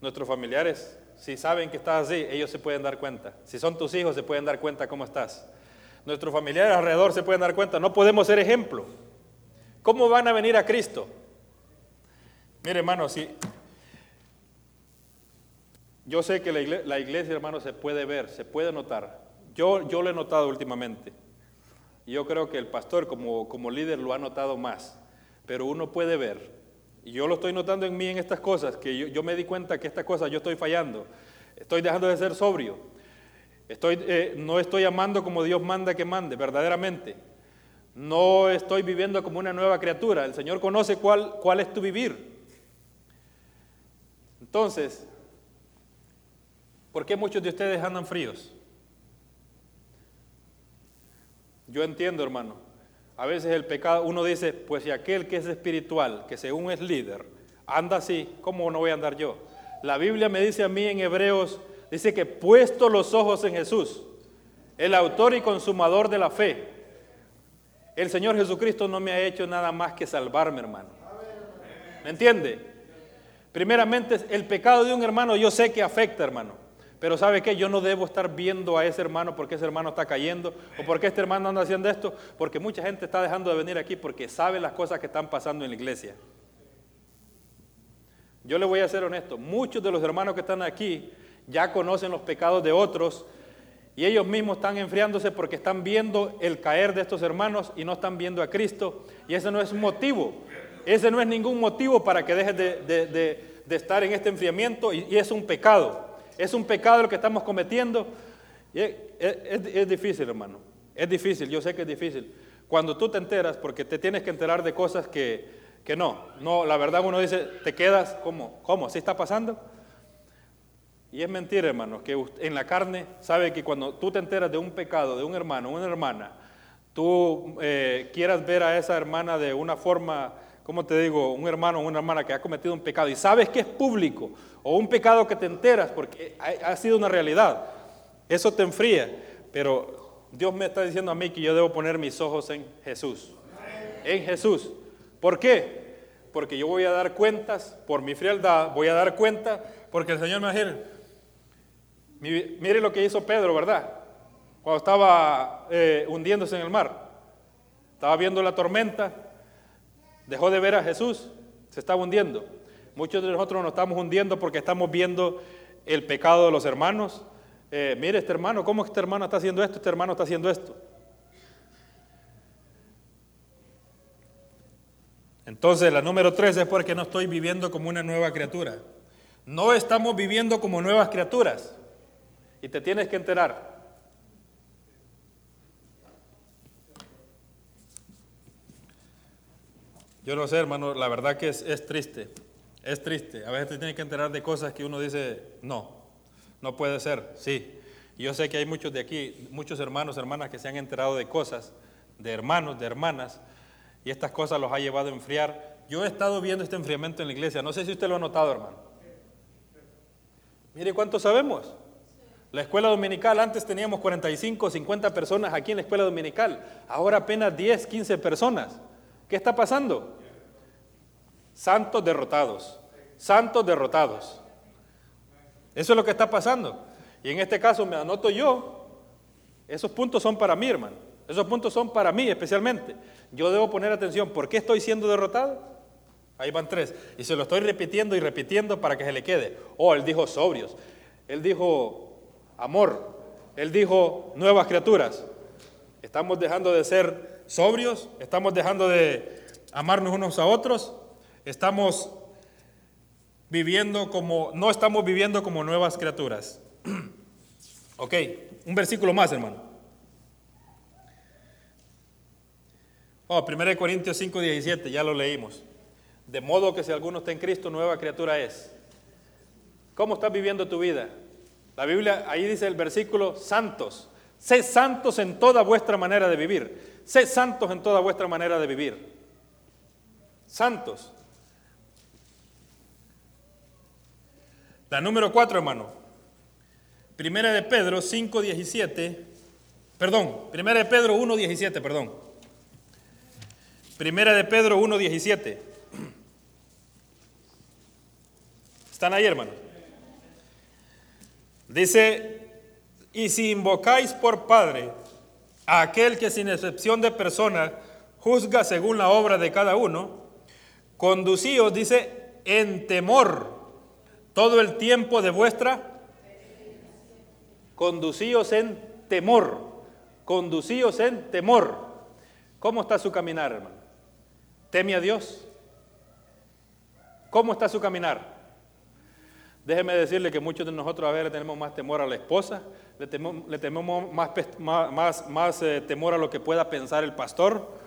Nuestros familiares, si saben que estás así, ellos se pueden dar cuenta. Si son tus hijos, se pueden dar cuenta cómo estás. Nuestros familiares alrededor se pueden dar cuenta. No podemos ser ejemplo. ¿Cómo van a venir a Cristo? Mire, hermano, si yo sé que la iglesia, hermano, se puede ver, se puede notar. Yo, yo lo he notado últimamente. Yo creo que el pastor como, como líder lo ha notado más. Pero uno puede ver y yo lo estoy notando en mí en estas cosas, que yo, me di cuenta que estas cosas yo estoy fallando. Estoy dejando de ser sobrio. Estoy, eh, no estoy amando como Dios manda que mande, verdaderamente. No estoy viviendo como una nueva criatura. El Señor conoce cuál, cuál es tu vivir. Entonces, ¿por qué muchos de ustedes andan fríos? Yo entiendo, hermano. A veces el pecado, uno dice, pues si aquel que es espiritual, que según es líder, anda así, ¿cómo no voy a andar yo? La Biblia me dice a mí en Hebreos, dice que puesto los ojos en Jesús, el autor y consumador de la fe, el Señor Jesucristo no me ha hecho nada más que salvarme, hermano. ¿Me entiende? Primeramente, el pecado de un hermano yo sé que afecta, hermano. Pero ¿sabe qué? Yo no debo estar viendo a ese hermano porque ese hermano está cayendo o porque este hermano anda haciendo esto, porque mucha gente está dejando de venir aquí porque sabe las cosas que están pasando en la iglesia. Yo le voy a ser honesto, muchos de los hermanos que están aquí ya conocen los pecados de otros y ellos mismos están enfriándose porque están viendo el caer de estos hermanos y no están viendo a Cristo. Y ese no es motivo, ese no es ningún motivo para que dejes de, estar en este enfriamiento y es un pecado. Es un pecado lo que estamos cometiendo. es, difícil, hermano. Es difícil, yo sé que es difícil. Cuando tú te enteras, porque te tienes que enterar de cosas que, que no. No, la verdad uno dice, te quedas, ¿cómo? ¿Cómo? ¿Así está pasando? Y es mentira, hermano, que en la carne sabe que cuando tú te enteras de un pecado de un hermano, una hermana, tú eh, quieras ver a esa hermana de una forma como te digo, un hermano o una hermana que ha cometido un pecado y sabes que es público, o un pecado que te enteras porque ha, sido una realidad, eso te enfría. Pero Dios me está diciendo a mí que yo debo poner mis ojos en Jesús. En Jesús. ¿Por qué? Porque yo voy a dar cuentas por mi frialdad, voy a dar cuenta porque el Señor me va a decir, mire lo que hizo Pedro, ¿verdad? Cuando estaba eh, hundiéndose en el mar. Estaba viendo la tormenta, dejó de ver a Jesús, se estaba hundiendo. Muchos de nosotros nos estamos hundiendo porque estamos viendo el pecado de los hermanos. Eh, mire este hermano, ¿cómo este hermano está haciendo esto? Este hermano está haciendo esto. Entonces, la número tres es porque no estoy viviendo como una nueva criatura. No estamos viviendo como nuevas criaturas. Y te tienes que enterar. Yo no sé, hermano, la verdad que es, triste, es triste. A veces te tienes que enterar de cosas que uno dice, no, no puede ser, sí. yo sé que hay muchos de aquí, muchos hermanos, hermanas que se han enterado de cosas, de hermanos, de hermanas, y estas cosas los ha llevado a enfriar. Yo he estado viendo este enfriamiento en la iglesia, no sé si usted lo ha notado, hermano. Mire cuánto sabemos. La escuela dominical, antes teníamos 45, 50 personas aquí en la escuela dominical, ahora apenas 10, 15 personas. ¿Qué está pasando? Santos derrotados, santos derrotados. Eso es lo que está pasando. Y en este caso me anoto yo, esos puntos son para mí, hermano. Esos puntos son para mí especialmente. Yo debo poner atención, ¿por qué estoy siendo derrotado? Ahí van tres. Y se lo estoy repitiendo y repitiendo para que se le quede. Oh, él dijo sobrios. Él dijo amor. Él dijo nuevas criaturas. Estamos dejando de ser sobrios, estamos dejando de amarnos unos a otros, estamos viviendo como, no estamos viviendo como nuevas criaturas. ok, un versículo más, hermano. Oh, 1 Corintios 5, 17, ya lo leímos. De modo que si alguno está en Cristo, nueva criatura es. ¿Cómo estás viviendo tu vida? La Biblia, ahí dice el versículo, santos. Sé santos en toda vuestra manera de vivir. Sé santos en toda vuestra manera de vivir. Santos. La número cuatro, hermano. Primera de Pedro 5, 17. Perdón, Primera de Pedro 1, 17, perdón. Primera de Pedro 1, 17. ¿Están ahí, hermano? Dice, y si invocáis por Padre a aquel que sin excepción de persona juzga según la obra de cada uno, conducíos, dice, en temor todo el tiempo de vuestra, conducíos en temor, conducíos en temor. ¿Cómo está su caminar, hermano? ¿Teme a Dios? ¿Cómo está su caminar? Déjeme decirle que muchos de nosotros a veces tenemos más temor a la esposa, le más, más, eh, temor a lo que pueda pensar el pastor,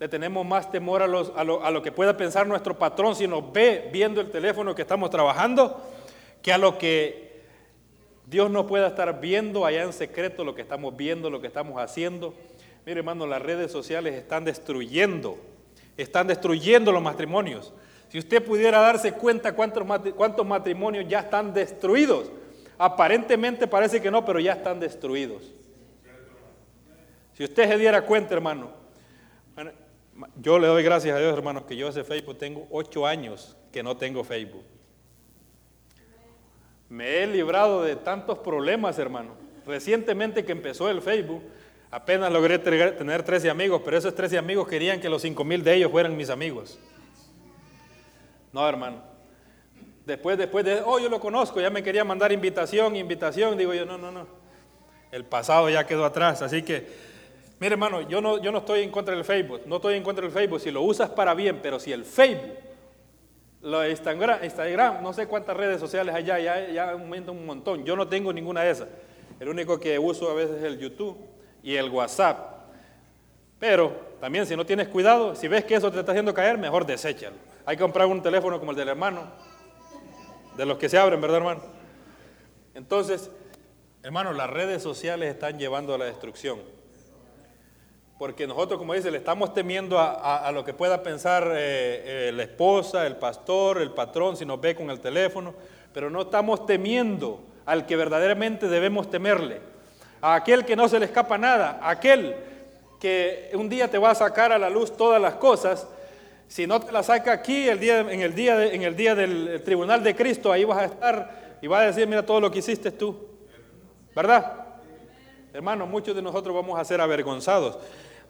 le tenemos más temor a, los, a, lo, a, lo, que pueda pensar nuestro patrón si nos ve viendo el teléfono que estamos trabajando, que a lo que Dios no pueda estar viendo allá en secreto lo que estamos viendo, lo que estamos haciendo. Mire hermano, las redes sociales están destruyendo, están destruyendo los matrimonios. Si usted pudiera darse cuenta cuántos, matrimonios ya están destruidos, aparentemente parece que no, pero ya están destruidos. Si usted se diera cuenta, hermano, yo le doy gracias a Dios, hermano, que yo ese Facebook tengo ocho años que no tengo Facebook. Me he librado de tantos problemas, hermano. Recientemente que empezó el Facebook, apenas logré tener 13 amigos, pero esos 13 amigos querían que los 5 mil de ellos fueran mis amigos. No, hermano. Después, después de, oh, yo lo conozco, ya me quería mandar invitación, invitación, digo yo, no, no, no. El pasado ya quedó atrás, así que, mire hermano, yo no, yo no estoy en contra del Facebook, no estoy en contra del Facebook, si lo usas para bien, pero si el Facebook, lo Instagram, Instagram no sé cuántas redes sociales ya, ya aumenta un montón, yo no tengo ninguna de esas. El único que uso a veces es el YouTube y el WhatsApp. Pero también si no tienes cuidado, si ves que eso te está haciendo caer, mejor deséchalo. Hay que comprar un teléfono como el del hermano, de los que se abren, ¿verdad, hermano? Entonces, hermano, las redes sociales están llevando a la destrucción. Porque nosotros, como dice, le estamos temiendo a, lo que pueda pensar eh, eh, la esposa, el pastor, el patrón, si nos ve con el teléfono, pero no estamos temiendo al que verdaderamente debemos temerle, a aquel que no se le escapa nada, aquel que un día te va a sacar a la luz todas las cosas si no te la saca aquí el día, en, el día en el día del tribunal de Cristo, ahí vas a estar y va a decir, mira todo lo que hiciste tú. ¿Verdad? Hermanos, muchos de nosotros vamos a ser avergonzados.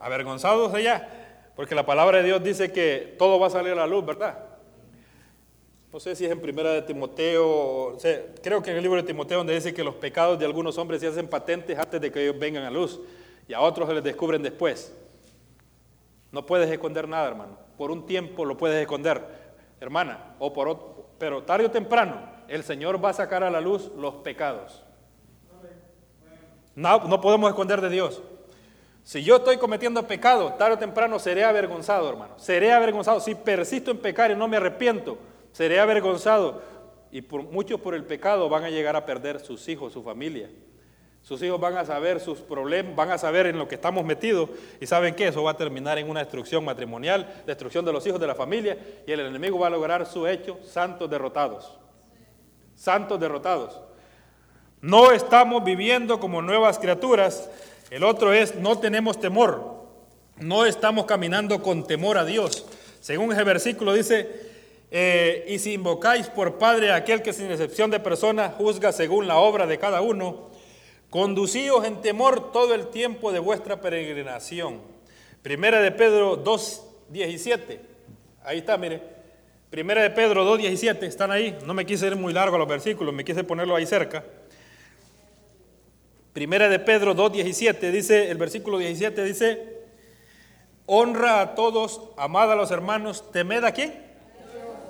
Avergonzados allá, porque la palabra de Dios dice que todo va a salir a la luz, ¿verdad? No sé si es en primera de Timoteo, creo que en el libro de Timoteo donde dice que los pecados de algunos hombres se hacen patentes antes de que ellos vengan a luz y a otros se les descubren después. No puedes esconder nada, hermano por un tiempo lo puedes esconder, hermana, o por pero tarde o temprano el Señor va a sacar a la luz los pecados. No, no podemos esconder de Dios. Si yo estoy cometiendo pecado, tarde o temprano seré avergonzado, hermano. Seré avergonzado. Si persisto en pecar y no me arrepiento, seré avergonzado. Y por, muchos por el pecado van a llegar a perder sus hijos, su familia. Sus hijos van a saber sus problemas, van a saber en lo que estamos metidos y saben que eso va a terminar en una destrucción matrimonial, destrucción de los hijos de la familia y el enemigo va a lograr su hecho, santos derrotados. Santos derrotados. No estamos viviendo como nuevas criaturas. El otro es, no tenemos temor. No estamos caminando con temor a Dios. Según ese versículo dice, eh, y si invocáis por Padre a aquel que sin excepción de persona juzga según la obra de cada uno, conducíos en temor todo el tiempo de vuestra peregrinación. Primera de Pedro 2, 17. Ahí está, mire. Primera de Pedro 2, 17. Están ahí. No me quise ir muy largo los versículos, me quise ponerlo ahí cerca. Primera de Pedro 2, 17. Dice, el versículo 17 dice, honra a todos, amad a los hermanos, temed a quién?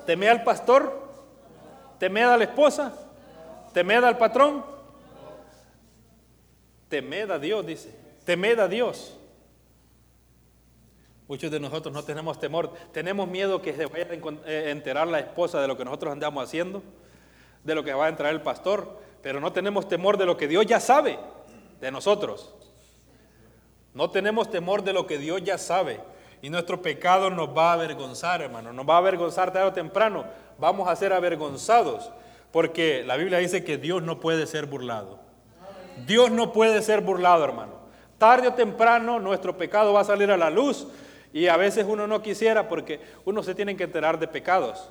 ¿Temed al pastor? ¿Temed a la esposa? ¿Temed al patrón? Temed a Dios, dice. Temed a Dios. Muchos de nosotros no tenemos temor. Tenemos miedo que se vaya a eh, enterar la esposa de lo que nosotros andamos haciendo, de lo que va a entrar el pastor, pero no tenemos temor de lo que Dios ya sabe de nosotros. No tenemos temor de lo que Dios ya sabe. Y nuestro pecado nos va a avergonzar, hermano. Nos va a avergonzar tarde o temprano. Vamos a ser avergonzados. Porque la Biblia dice que Dios no puede ser burlado. Dios no puede ser burlado, hermano. Tarde o temprano nuestro pecado va a salir a la luz. Y a veces uno no quisiera porque uno se tiene que enterar de pecados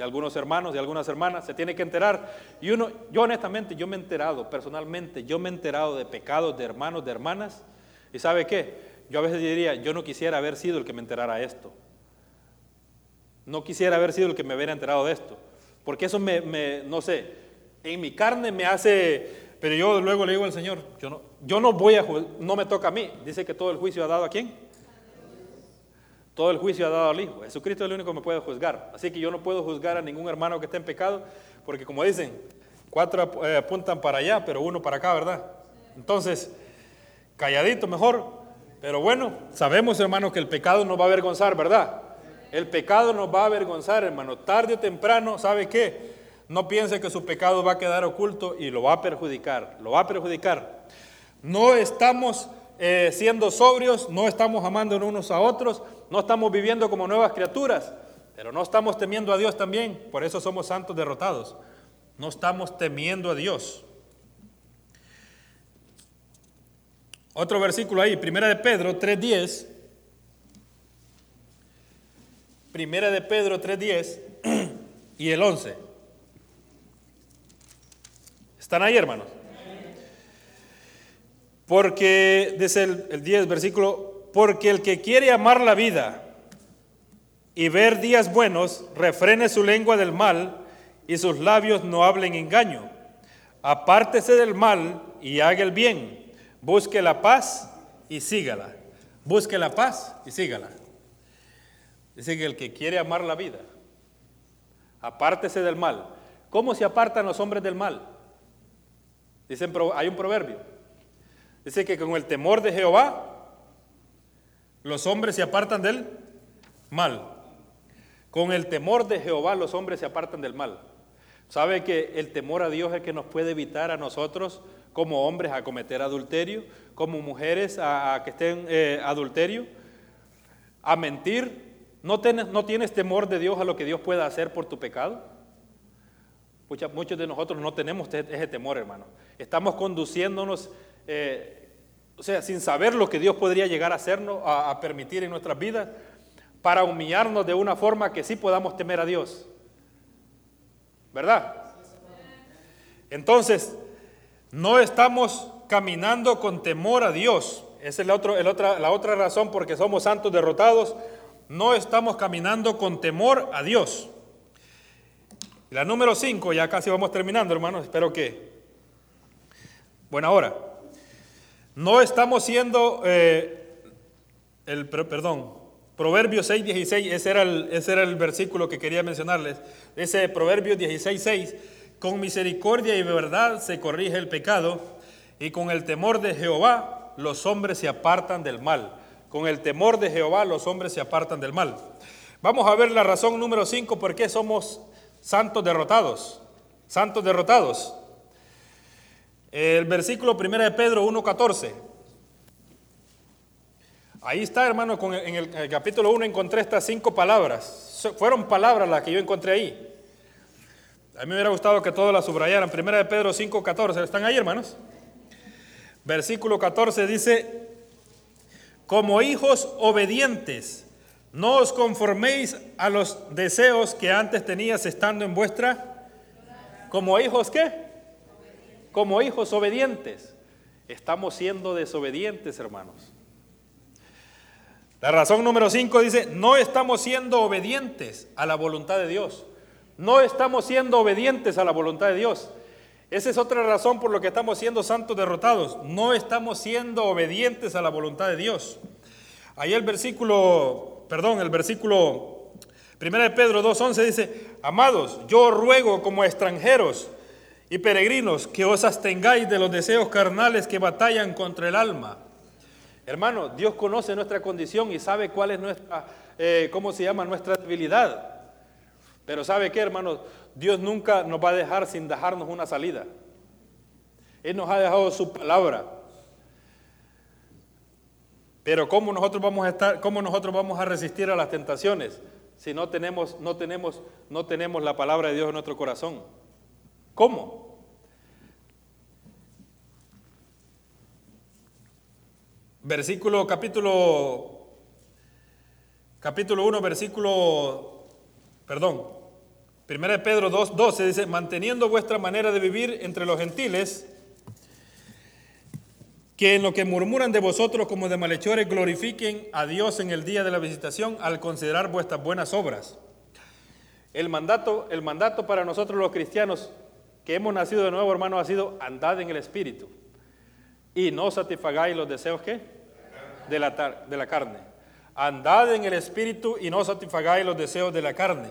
de algunos hermanos, de algunas hermanas, se tiene que enterar. Y uno, yo honestamente, yo me he enterado, personalmente, yo me he enterado de pecados de hermanos, de hermanas. ¿Y sabe qué? Yo a veces diría, yo no quisiera haber sido el que me enterara esto. No quisiera haber sido el que me hubiera enterado de esto. Porque eso me, no sé, en mi carne me hace, pero yo luego le digo al Señor, yo no, yo no voy a, no me toca a mí. Dice que todo el juicio ha dado a quién? Todo el juicio ha dado al Hijo. Jesucristo es el único que me puede juzgar. Así que yo no puedo juzgar a ningún hermano que esté en pecado, porque como dicen, cuatro eh, apuntan para allá, pero uno para acá, ¿verdad? Entonces, calladito mejor, pero bueno, sabemos, hermano, que el pecado nos va a avergonzar, ¿verdad? El pecado nos va a avergonzar, hermano. Tarde o temprano, ¿sabe qué? No piense que su pecado va a quedar oculto y lo va a perjudicar. Lo va a perjudicar. No estamos eh, siendo sobrios, no estamos amando unos a otros, no estamos viviendo como nuevas criaturas, pero no estamos temiendo a Dios también. Por eso somos santos derrotados. No estamos temiendo a Dios. Otro versículo ahí, Primera de Pedro 3.10. Primera de Pedro 3.10 y el 11. ¿Están ahí, hermanos? Porque, dice el, el 10, versículo, porque el que quiere amar la vida y ver días buenos, refrene su lengua del mal y sus labios no hablen engaño. Apártese del mal y haga el bien Busque la paz y sígala. Busque la paz y sígala. Dice que el que quiere amar la vida, apártese del mal. ¿Cómo se apartan los hombres del mal? Dicen, hay un proverbio. Dice que con el temor de Jehová, los hombres se apartan del mal. Con el temor de Jehová, los hombres se apartan del mal. ¿Sabe que el temor a Dios es que nos puede evitar a nosotros como hombres a cometer adulterio, como mujeres a, que estén eh, adulterio, a mentir. ¿No, ¿No tienes temor de Dios a lo que Dios pueda hacer por tu pecado? muchos de nosotros no tenemos ese temor, hermano. Estamos conduciéndonos, eh, o sea, sin saber lo que Dios podría llegar a hacernos, a, permitir en nuestras vidas, para humillarnos de una forma que sí podamos temer a Dios. ¿Verdad? Entonces, no estamos caminando con temor a Dios. Esa es la, otra, la otra razón porque somos santos derrotados. No estamos caminando con temor a Dios. La número 5, ya casi vamos terminando, hermanos. Espero que. Buena hora. No estamos siendo. Eh, el, perdón, Proverbios 6, 16, ese era, el, ese era el versículo que quería mencionarles. Ese Proverbios 16, 6 con misericordia y verdad se corrige el pecado, y con el temor de Jehová los hombres se apartan del mal. Con el temor de Jehová los hombres se apartan del mal. Vamos a ver la razón número 5 por qué somos santos derrotados. Santos derrotados. El versículo 1 de Pedro 1.14. Ahí está, hermano, en el capítulo 1 encontré estas cinco palabras. Fueron palabras las que yo encontré ahí. A mí me hubiera gustado que todos la subrayaran. Primera de Pedro 5, 14. ¿Están ahí, hermanos? Versículo 14 dice, como hijos obedientes, no os conforméis a los deseos que antes tenías estando en vuestra... Como hijos qué? Como hijos obedientes. Estamos siendo desobedientes, hermanos. La razón número 5 dice, no estamos siendo obedientes a la voluntad de Dios. No estamos siendo obedientes a la voluntad de Dios. Esa es otra razón por la que estamos siendo santos derrotados. No estamos siendo obedientes a la voluntad de Dios. Ahí el versículo, perdón, el versículo 1 de Pedro 2.11 dice, amados, yo ruego como extranjeros y peregrinos que os abstengáis de los deseos carnales que batallan contra el alma Hermano, Dios conoce nuestra condición y sabe cuál es nuestra, eh, ¿cómo se llama? Nuestra debilidad. Pero ¿sabe qué, hermano? Dios nunca nos va a dejar sin dejarnos una salida. Él nos ha dejado su palabra. Pero ¿cómo nosotros vamos a estar, cómo nosotros vamos a resistir a las tentaciones si no tenemos, no tenemos, no tenemos la palabra de Dios en nuestro corazón? ¿Cómo? versículo, capítulo, capítulo 1, versículo, perdón, 1 Pedro 2, 12 dice, manteniendo vuestra manera de vivir entre los gentiles, que en lo que murmuran de vosotros como de malhechores glorifiquen a Dios en el día de la visitación al considerar vuestras buenas obras. El mandato, el mandato para nosotros los cristianos que hemos nacido de nuevo, hermano, ha sido andad en el Espíritu y no satisfagáis los deseos ¿qué? De, la, de la carne. Andad en el espíritu y no satisfagáis los deseos de la carne.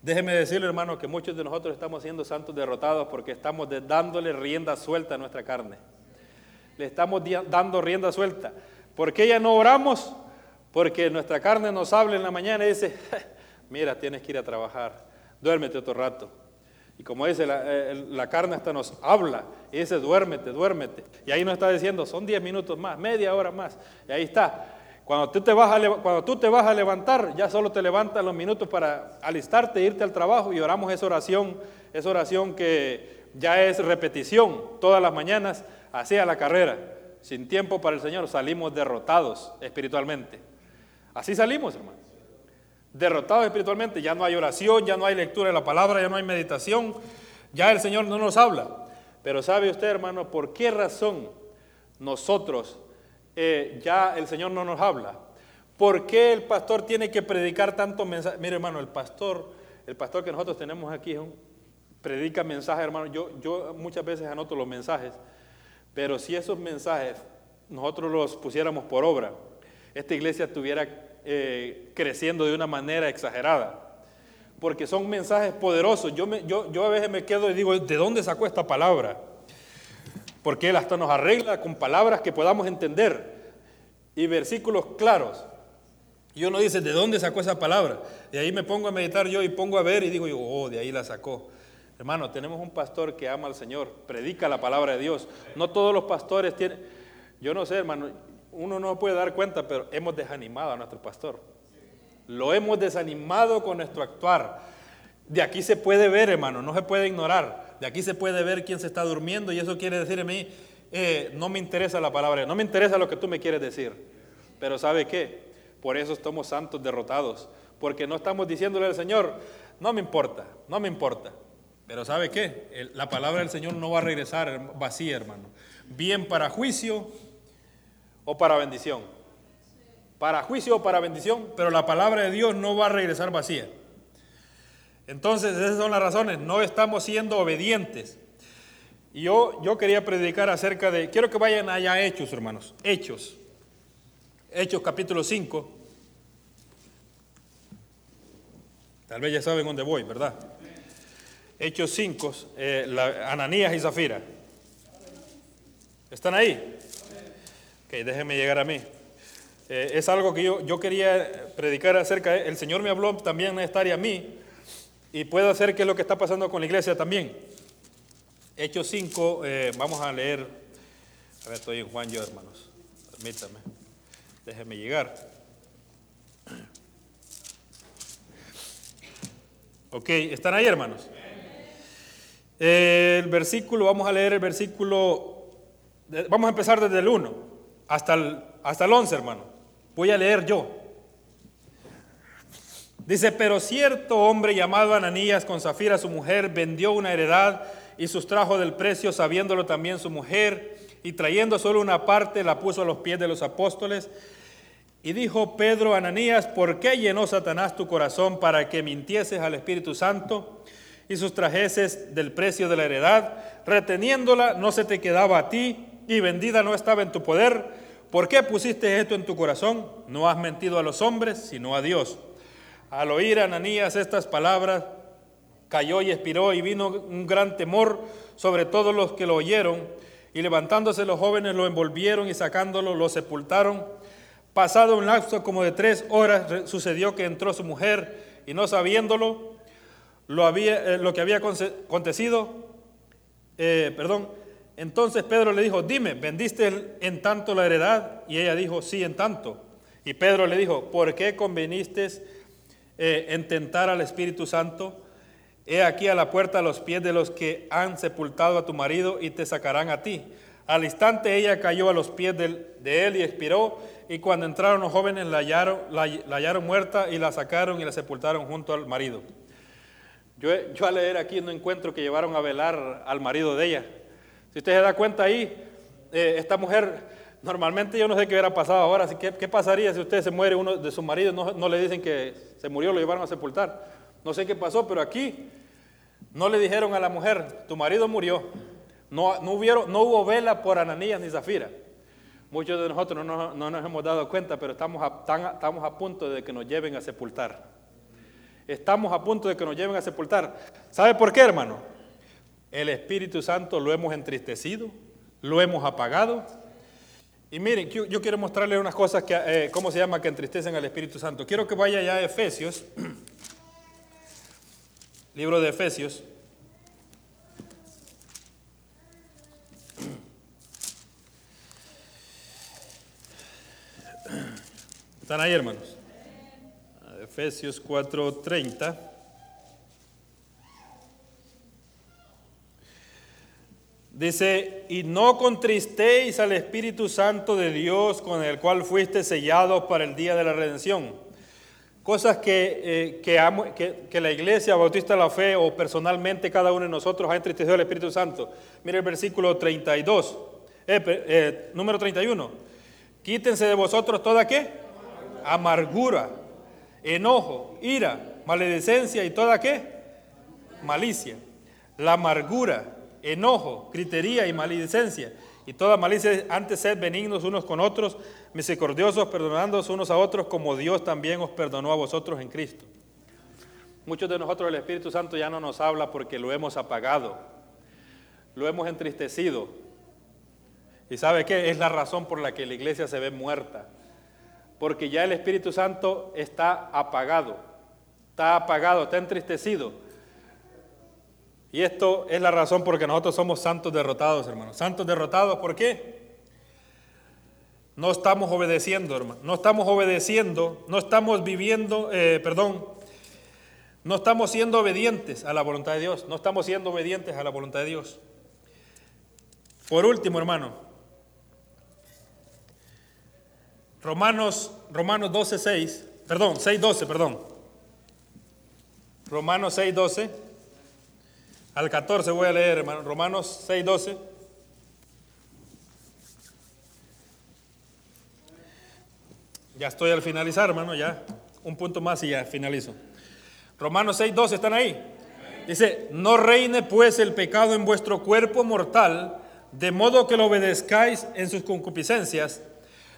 Déjeme decirle, hermano, que muchos de nosotros estamos siendo santos derrotados porque estamos dándole rienda suelta a nuestra carne. Le estamos dando rienda suelta. ¿Por qué ya no oramos? Porque nuestra carne nos habla en la mañana y dice, mira, tienes que ir a trabajar, duérmete otro rato. Y como dice, eh, la, carne hasta nos habla y dice, duérmete, duérmete. Y ahí nos está diciendo, son 10 minutos más, media hora más. Y ahí está. Cuando tú, te vas a, cuando tú te vas a levantar, ya solo te levantas los minutos para alistarte, irte al trabajo y oramos esa oración, esa oración que ya es repetición todas las mañanas, hacia la carrera. Sin tiempo para el Señor salimos derrotados espiritualmente. Así salimos, hermano derrotados espiritualmente, ya no hay oración, ya no hay lectura de la palabra, ya no hay meditación, ya el Señor no nos habla. Pero sabe usted, hermano, por qué razón nosotros eh, ya el Señor no nos habla. ¿Por qué el pastor tiene que predicar tanto mensaje? Mire, hermano, el pastor, el pastor que nosotros tenemos aquí predica mensajes, hermano. Yo, yo muchas veces anoto los mensajes, pero si esos mensajes nosotros los pusiéramos por obra, esta iglesia tuviera eh, creciendo de una manera exagerada. Porque son mensajes poderosos. Yo, me, yo, yo a veces me quedo y digo, ¿de dónde sacó esta palabra? Porque Él hasta nos arregla con palabras que podamos entender y versículos claros. Y uno dice, ¿de dónde sacó esa palabra? De ahí me pongo a meditar yo y pongo a ver y digo, oh, de ahí la sacó. Hermano, tenemos un pastor que ama al Señor, predica la palabra de Dios. No todos los pastores tienen, yo no sé, hermano, uno no puede dar cuenta, pero hemos desanimado a nuestro pastor. Lo hemos desanimado con nuestro actuar. De aquí se puede ver, hermano, no se puede ignorar. De aquí se puede ver quién se está durmiendo y eso quiere decir a mí, eh, no me interesa la palabra, no me interesa lo que tú me quieres decir. Pero ¿sabe qué? Por eso estamos santos derrotados, porque no estamos diciéndole al Señor, no me importa, no me importa. Pero ¿sabe qué? La palabra del Señor no va a regresar vacía, hermano. Bien para juicio, o para bendición. Para juicio o para bendición, pero la palabra de Dios no va a regresar vacía. Entonces, esas son las razones. No estamos siendo obedientes. Y yo, yo quería predicar acerca de, quiero que vayan allá a Hechos, hermanos. Hechos. Hechos capítulo 5. Tal vez ya saben dónde voy, ¿verdad? Hechos 5, eh, Ananías y Zafira. ¿Están ahí? Ok, déjeme llegar a mí. Eh, es algo que yo, yo quería predicar acerca. El Señor me habló también en esta área a mí y puedo hacer qué es lo que está pasando con la iglesia también. Hechos 5, eh, vamos a leer. A ver, estoy en Juan yo, hermanos. Permítame. Déjeme llegar. Ok, ¿están ahí, hermanos? El versículo, vamos a leer el versículo, vamos a empezar desde el 1 hasta el, hasta el 11, hermano. Voy a leer yo. Dice, pero cierto hombre llamado Ananías con Zafira su mujer vendió una heredad y sustrajo del precio sabiéndolo también su mujer y trayendo solo una parte la puso a los pies de los apóstoles. Y dijo Pedro a Ananías, ¿por qué llenó Satanás tu corazón para que mintieses al Espíritu Santo y sustrajeses del precio de la heredad? Reteniéndola no se te quedaba a ti y vendida no estaba en tu poder. ¿Por qué pusiste esto en tu corazón? No has mentido a los hombres, sino a Dios. Al oír Ananías estas palabras, cayó y expiró y vino un gran temor sobre todos los que lo oyeron. Y levantándose los jóvenes lo envolvieron y sacándolo lo sepultaron. Pasado un lapso como de tres horas sucedió que entró su mujer y no sabiéndolo lo, había, eh, lo que había acontecido, eh, perdón, entonces Pedro le dijo, dime, ¿vendiste en tanto la heredad? Y ella dijo, sí, en tanto. Y Pedro le dijo, ¿por qué conveniste eh, en tentar al Espíritu Santo? He aquí a la puerta a los pies de los que han sepultado a tu marido y te sacarán a ti. Al instante ella cayó a los pies de, él y expiró, y cuando entraron los jóvenes la hallaron, la, hallaron muerta y la sacaron y la sepultaron junto al marido. Yo, yo al leer aquí no encuentro que llevaron a velar al marido de ella. Si usted se da cuenta ahí, eh, esta mujer, normalmente yo no sé qué hubiera pasado ahora, así que, ¿qué pasaría si usted se muere uno de sus maridos? No, no le dicen que se murió, lo llevaron a sepultar. No sé qué pasó, pero aquí no le dijeron a la mujer, tu marido murió. No, no, hubieron, no hubo vela por Ananías ni Zafira. Muchos de nosotros no, nos hemos dado cuenta, pero estamos estamos a punto de que nos lleven a sepultar. Estamos a punto de que nos lleven a sepultar. ¿Sabe por qué, hermano? El Espíritu Santo lo hemos entristecido, lo hemos apagado. Y miren, yo, quiero mostrarles unas cosas que, eh, ¿cómo se llama? Que entristecen al Espíritu Santo. Quiero que vaya ya a Efesios Libro de Efesios. ¿Están ahí, hermanos? Efesios 4:30. Dice, y no contristéis al Espíritu Santo de Dios con el cual fuiste sellados para el día de la redención cosas que, eh, que, la iglesia bautista la fe o personalmente cada uno de nosotros ha entristecido al Espíritu Santo. Mire el versículo 32, eh, eh, número 31. Quítense de vosotros toda qué? Amargura, enojo, ira, maledicencia y toda qué? Malicia. La amargura, enojo, critería y maledicencia y toda malicia, antes sed benignos unos con otros, misericordiosos, perdonándoos unos a otros, como Dios también os perdonó a vosotros en Cristo. Muchos de nosotros el Espíritu Santo ya no nos habla porque lo hemos apagado, lo hemos entristecido. ¿Y sabe qué? Es la razón por la que la iglesia se ve muerta. Porque ya el Espíritu Santo está apagado, está apagado, está entristecido. Y esto es la razón por que nosotros somos santos derrotados, hermanos. Santos derrotados, ¿por qué? No estamos obedeciendo, hermano. No estamos obedeciendo, no estamos viviendo, eh, perdón, no estamos siendo obedientes a la voluntad de Dios. No estamos siendo obedientes a la voluntad de Dios. Por último, hermano, Romanos, Romanos 12, 6, perdón, 6, 12, perdón. Romanos 6, 12. Al 14 voy a leer, hermano, Romanos 6, 12. Ya estoy al finalizar, hermano, ya. Un punto más y ya finalizo. Romanos 6, 12, ¿están ahí? Dice, no reine pues el pecado en vuestro cuerpo mortal, de modo que lo obedezcáis en sus concupiscencias,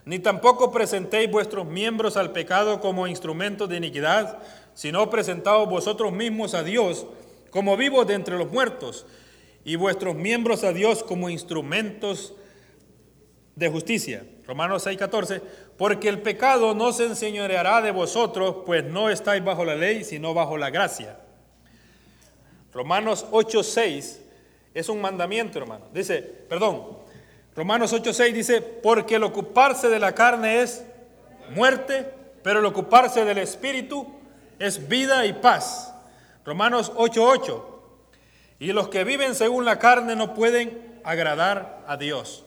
ni tampoco presentéis vuestros miembros al pecado como instrumentos de iniquidad, sino presentaos vosotros mismos a Dios como vivos de entre los muertos, y vuestros miembros a Dios como instrumentos de justicia. Romanos 6:14, porque el pecado no se enseñoreará de vosotros, pues no estáis bajo la ley, sino bajo la gracia. Romanos 8:6 es un mandamiento, hermano. Dice, perdón, Romanos 8:6 dice, porque el ocuparse de la carne es muerte, pero el ocuparse del espíritu es vida y paz. Romanos 8:8. Y los que viven según la carne no pueden agradar a Dios.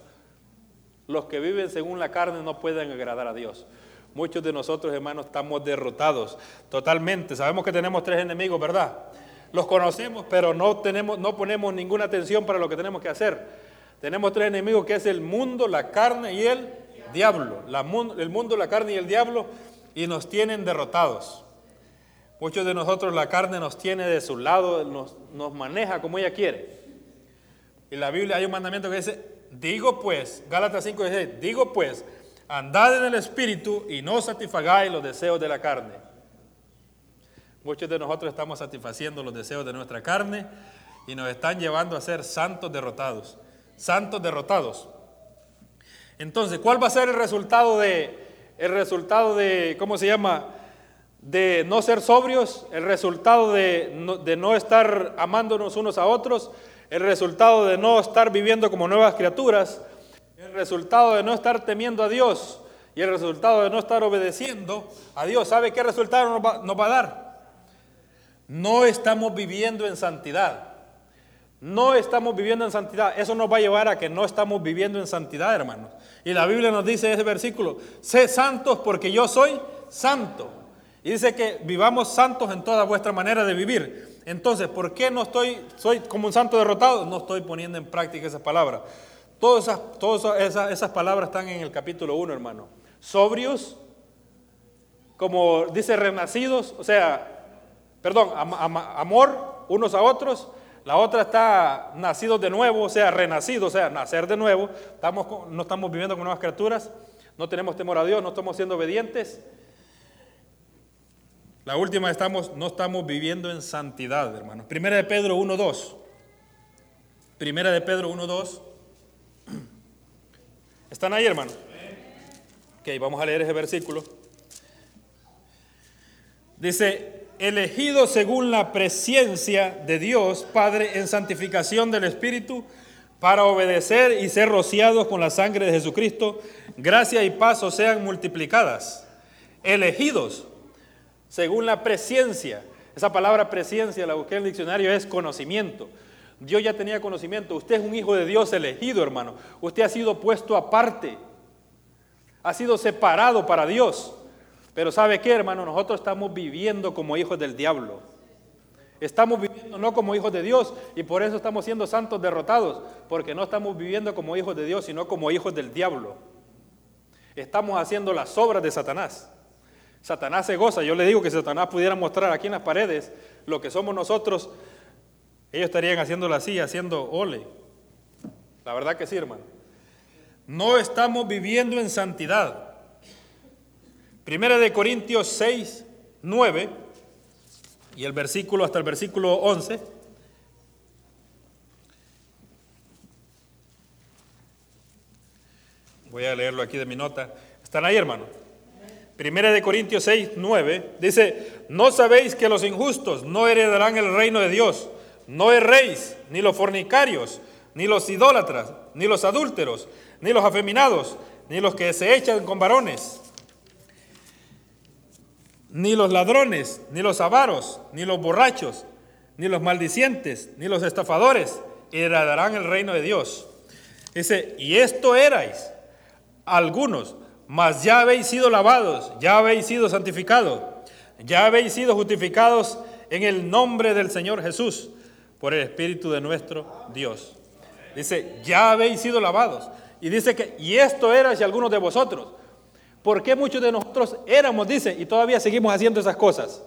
Los que viven según la carne no pueden agradar a Dios. Muchos de nosotros, hermanos, estamos derrotados totalmente. Sabemos que tenemos tres enemigos, ¿verdad? Los conocemos, pero no, tenemos, no ponemos ninguna atención para lo que tenemos que hacer. Tenemos tres enemigos que es el mundo, la carne y el diablo. el mundo, la carne y el diablo y nos tienen derrotados. Muchos de nosotros la carne nos tiene de su lado, nos, nos maneja como ella quiere. En la Biblia hay un mandamiento que dice, digo pues, Gálatas 5 dice, digo pues, andad en el Espíritu y no satisfagáis los deseos de la carne. Muchos de nosotros estamos satisfaciendo los deseos de nuestra carne y nos están llevando a ser santos derrotados. Santos derrotados. Entonces, ¿cuál va a ser el resultado de, el resultado de, ¿cómo se llama? De no ser sobrios, el resultado de de no estar amándonos unos a otros, el resultado de no estar viviendo como nuevas criaturas, el resultado de no estar temiendo a Dios y el resultado de no estar obedeciendo a Dios. ¿Sabe qué resultado nos va, nos va a dar? No estamos viviendo en santidad. No estamos viviendo en santidad. Eso nos va a llevar a que no estamos viviendo en santidad, hermanos. Y la Biblia nos dice ese versículo, sé santos porque yo soy santo. Y dice que vivamos santos en toda vuestra manera de vivir. Entonces, ¿por qué no estoy, soy como un santo derrotado? No estoy poniendo en práctica esas palabras. Todas esas, palabras están en el capítulo 1, hermano. Sobrios, como dice renacidos, o sea, perdón, amor unos a otros. La otra está nacidos de nuevo, o sea, renacidos, o sea, nacer de nuevo. No estamos viviendo como nuevas criaturas, no tenemos temor a Dios, no estamos siendo obedientes. La última, estamos, no estamos viviendo en santidad, hermanos. Primera de Pedro 1.2. Primera de Pedro 1.2. ¿Están ahí, hermano? Ok, vamos a leer ese versículo. Dice, elegido según la presencia de Dios, Padre, en santificación del Espíritu, para obedecer y ser rociados con la sangre de Jesucristo, gracia y paso sean multiplicadas. Elegidos según la presencia. Esa palabra presencia la busqué en el diccionario, es conocimiento. Dios ya tenía conocimiento. Usted es un hijo de Dios elegido, hermano. Usted ha sido puesto aparte. Ha sido separado para Dios. Pero ¿sabe qué, hermano? Nosotros estamos viviendo como hijos del diablo. Estamos viviendo no como hijos de Dios y por eso estamos siendo santos derrotados, porque no estamos viviendo como hijos de Dios, sino como hijos del diablo. Estamos haciendo las obras de Satanás. Satanás se goza. Yo le digo que si Satanás pudiera mostrar aquí en las paredes lo que somos nosotros, ellos estarían haciéndolo así, haciendo ole. La verdad que sí, hermano. No estamos viviendo en santidad. Primera de Corintios 6, 9 y el versículo hasta el versículo 11. Voy a leerlo aquí de mi nota. ¿Están ahí, hermano? Primera de Corintios 6, 9, dice, no sabéis que los injustos no heredarán el reino de Dios. No erréis, ni los fornicarios, ni los idólatras, ni los adúlteros, ni los afeminados, ni los que se echan con varones, ni los ladrones, ni los avaros, ni los borrachos, ni los maldicientes, ni los estafadores heredarán el reino de Dios. Dice, y esto erais algunos mas ya habéis sido lavados, ya habéis sido santificados, ya habéis sido justificados en el nombre del Señor Jesús por el Espíritu de nuestro Dios. Dice, ya habéis sido lavados. Y dice que, y esto era si algunos de vosotros. ¿Por qué muchos de nosotros éramos, dice, y todavía seguimos haciendo esas cosas?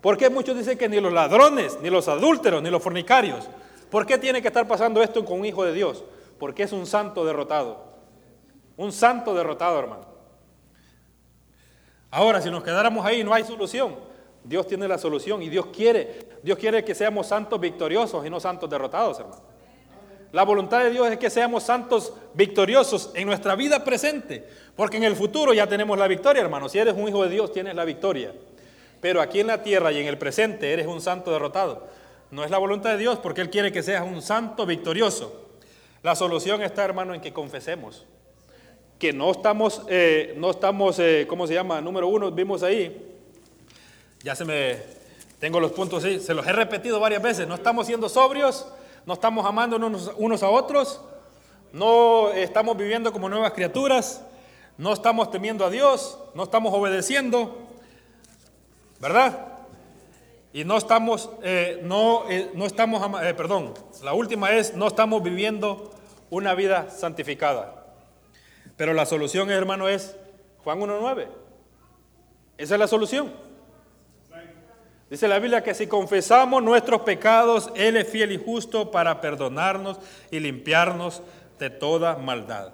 ¿Por qué muchos dicen que ni los ladrones, ni los adúlteros, ni los fornicarios? ¿Por qué tiene que estar pasando esto con un hijo de Dios? Porque es un santo derrotado. Un santo derrotado, hermano. Ahora, si nos quedáramos ahí, no hay solución. Dios tiene la solución y Dios quiere, Dios quiere que seamos santos victoriosos y no santos derrotados, hermano. La voluntad de Dios es que seamos santos victoriosos en nuestra vida presente, porque en el futuro ya tenemos la victoria, hermano. Si eres un hijo de Dios, tienes la victoria. Pero aquí en la tierra y en el presente eres un santo derrotado. No es la voluntad de Dios porque Él quiere que seas un santo victorioso. La solución está, hermano, en que confesemos que no estamos, eh, no estamos eh, ¿cómo se llama? Número uno, vimos ahí, ya se me, Tengo los puntos, sí, se los he repetido varias veces. No estamos siendo sobrios, no estamos amando unos, a otros, no estamos viviendo como nuevas criaturas, no estamos temiendo a Dios, no estamos obedeciendo, ¿verdad? Y no estamos, eh, no, eh, no estamos, perdón, la última es, no estamos viviendo una vida santificada. Pero la solución, hermano, es Juan 1.9. Esa es la solución. Dice la Biblia que si confesamos nuestros pecados, Él es fiel y justo para perdonarnos y limpiarnos de toda maldad.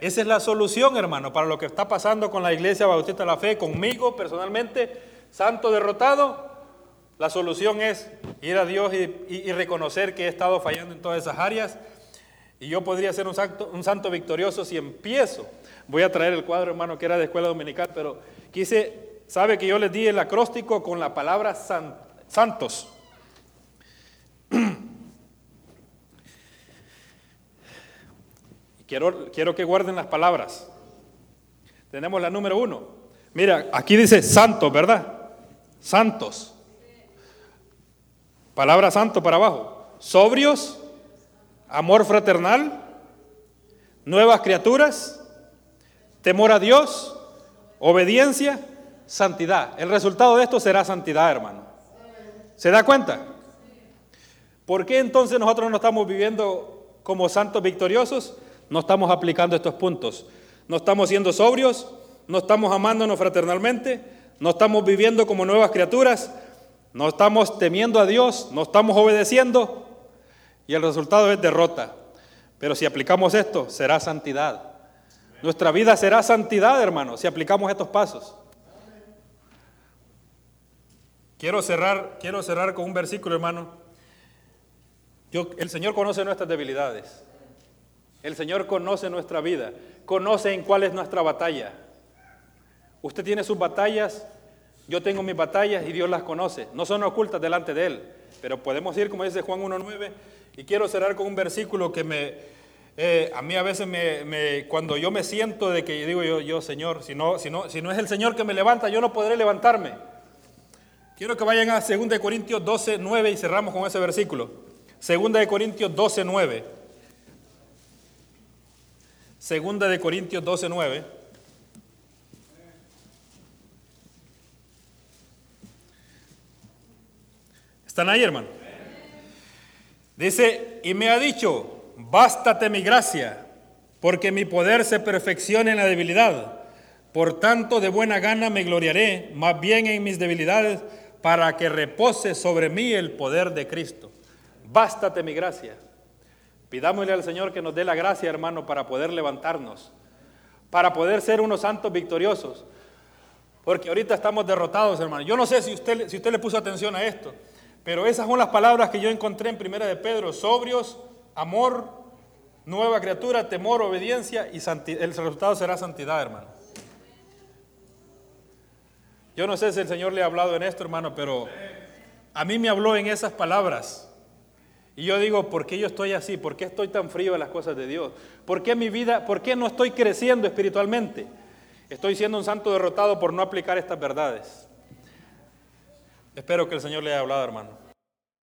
Esa es la solución, hermano, para lo que está pasando con la Iglesia Bautista de la Fe, conmigo personalmente, santo derrotado. La solución es ir a Dios y, reconocer que he estado fallando en todas esas áreas. Y yo podría ser un santo, un santo victorioso si empiezo. Voy a traer el cuadro, hermano, que era de escuela dominical, pero quise Sabe que yo les di el acróstico con la palabra santos. Quiero, quiero que guarden las palabras. Tenemos la número uno. Mira, aquí dice santos, ¿verdad? Santos. Palabra santo para abajo. Sobrios, amor fraternal, nuevas criaturas, temor a Dios, obediencia santidad. El resultado de esto será santidad, hermano. ¿Se da cuenta? ¿Por qué entonces nosotros no estamos viviendo como santos victoriosos? No estamos aplicando estos puntos. No estamos siendo sobrios, no estamos amándonos fraternalmente, no estamos viviendo como nuevas criaturas, no estamos temiendo a Dios, no estamos obedeciendo y el resultado es derrota. Pero si aplicamos esto, será santidad. Nuestra vida será santidad, hermano, si aplicamos estos pasos. Quiero cerrar, quiero cerrar con un versículo, hermano. Yo, el Señor conoce nuestras debilidades. El Señor conoce nuestra vida. Conoce en cuál es nuestra batalla. Usted tiene sus batallas, yo tengo mis batallas y Dios las conoce. No son ocultas delante de Él. Pero podemos ir, como dice Juan 1.9, y quiero cerrar con un versículo que me, eh, a mí a veces me, cuando yo me siento de que digo yo, yo Señor, si no, si, no, si no es el Señor que me levanta, yo no podré levantarme. Quiero que vayan a 2 Corintios 12, 9 y cerramos con ese versículo. 2 Corintios 12, 9. 2 Corintios 12, 9. ¿Están ahí, hermano? Dice, y me ha dicho, bástate mi gracia, porque mi poder se perfecciona en la debilidad. Por tanto, de buena gana me gloriaré, más bien en mis debilidades para que repose sobre mí el poder de Cristo. Bástate mi gracia. Pidámosle al Señor que nos dé la gracia, hermano, para poder levantarnos, para poder ser unos santos victoriosos. Porque ahorita estamos derrotados, hermano. Yo no sé si usted, si usted le puso atención a esto, pero esas son las palabras que yo encontré en Primera de Pedro. Sobrios, amor, nueva criatura, temor, obediencia y el resultado será santidad, hermano. Yo no sé si el Señor le ha hablado en esto, hermano, pero a mí me habló en esas palabras. Y yo digo, ¿por qué yo estoy así? ¿Por qué estoy tan frío en las cosas de Dios? ¿Por qué mi vida, por qué no estoy creciendo espiritualmente? Estoy siendo un santo derrotado por no aplicar estas verdades. Espero que el Señor le haya hablado, hermano.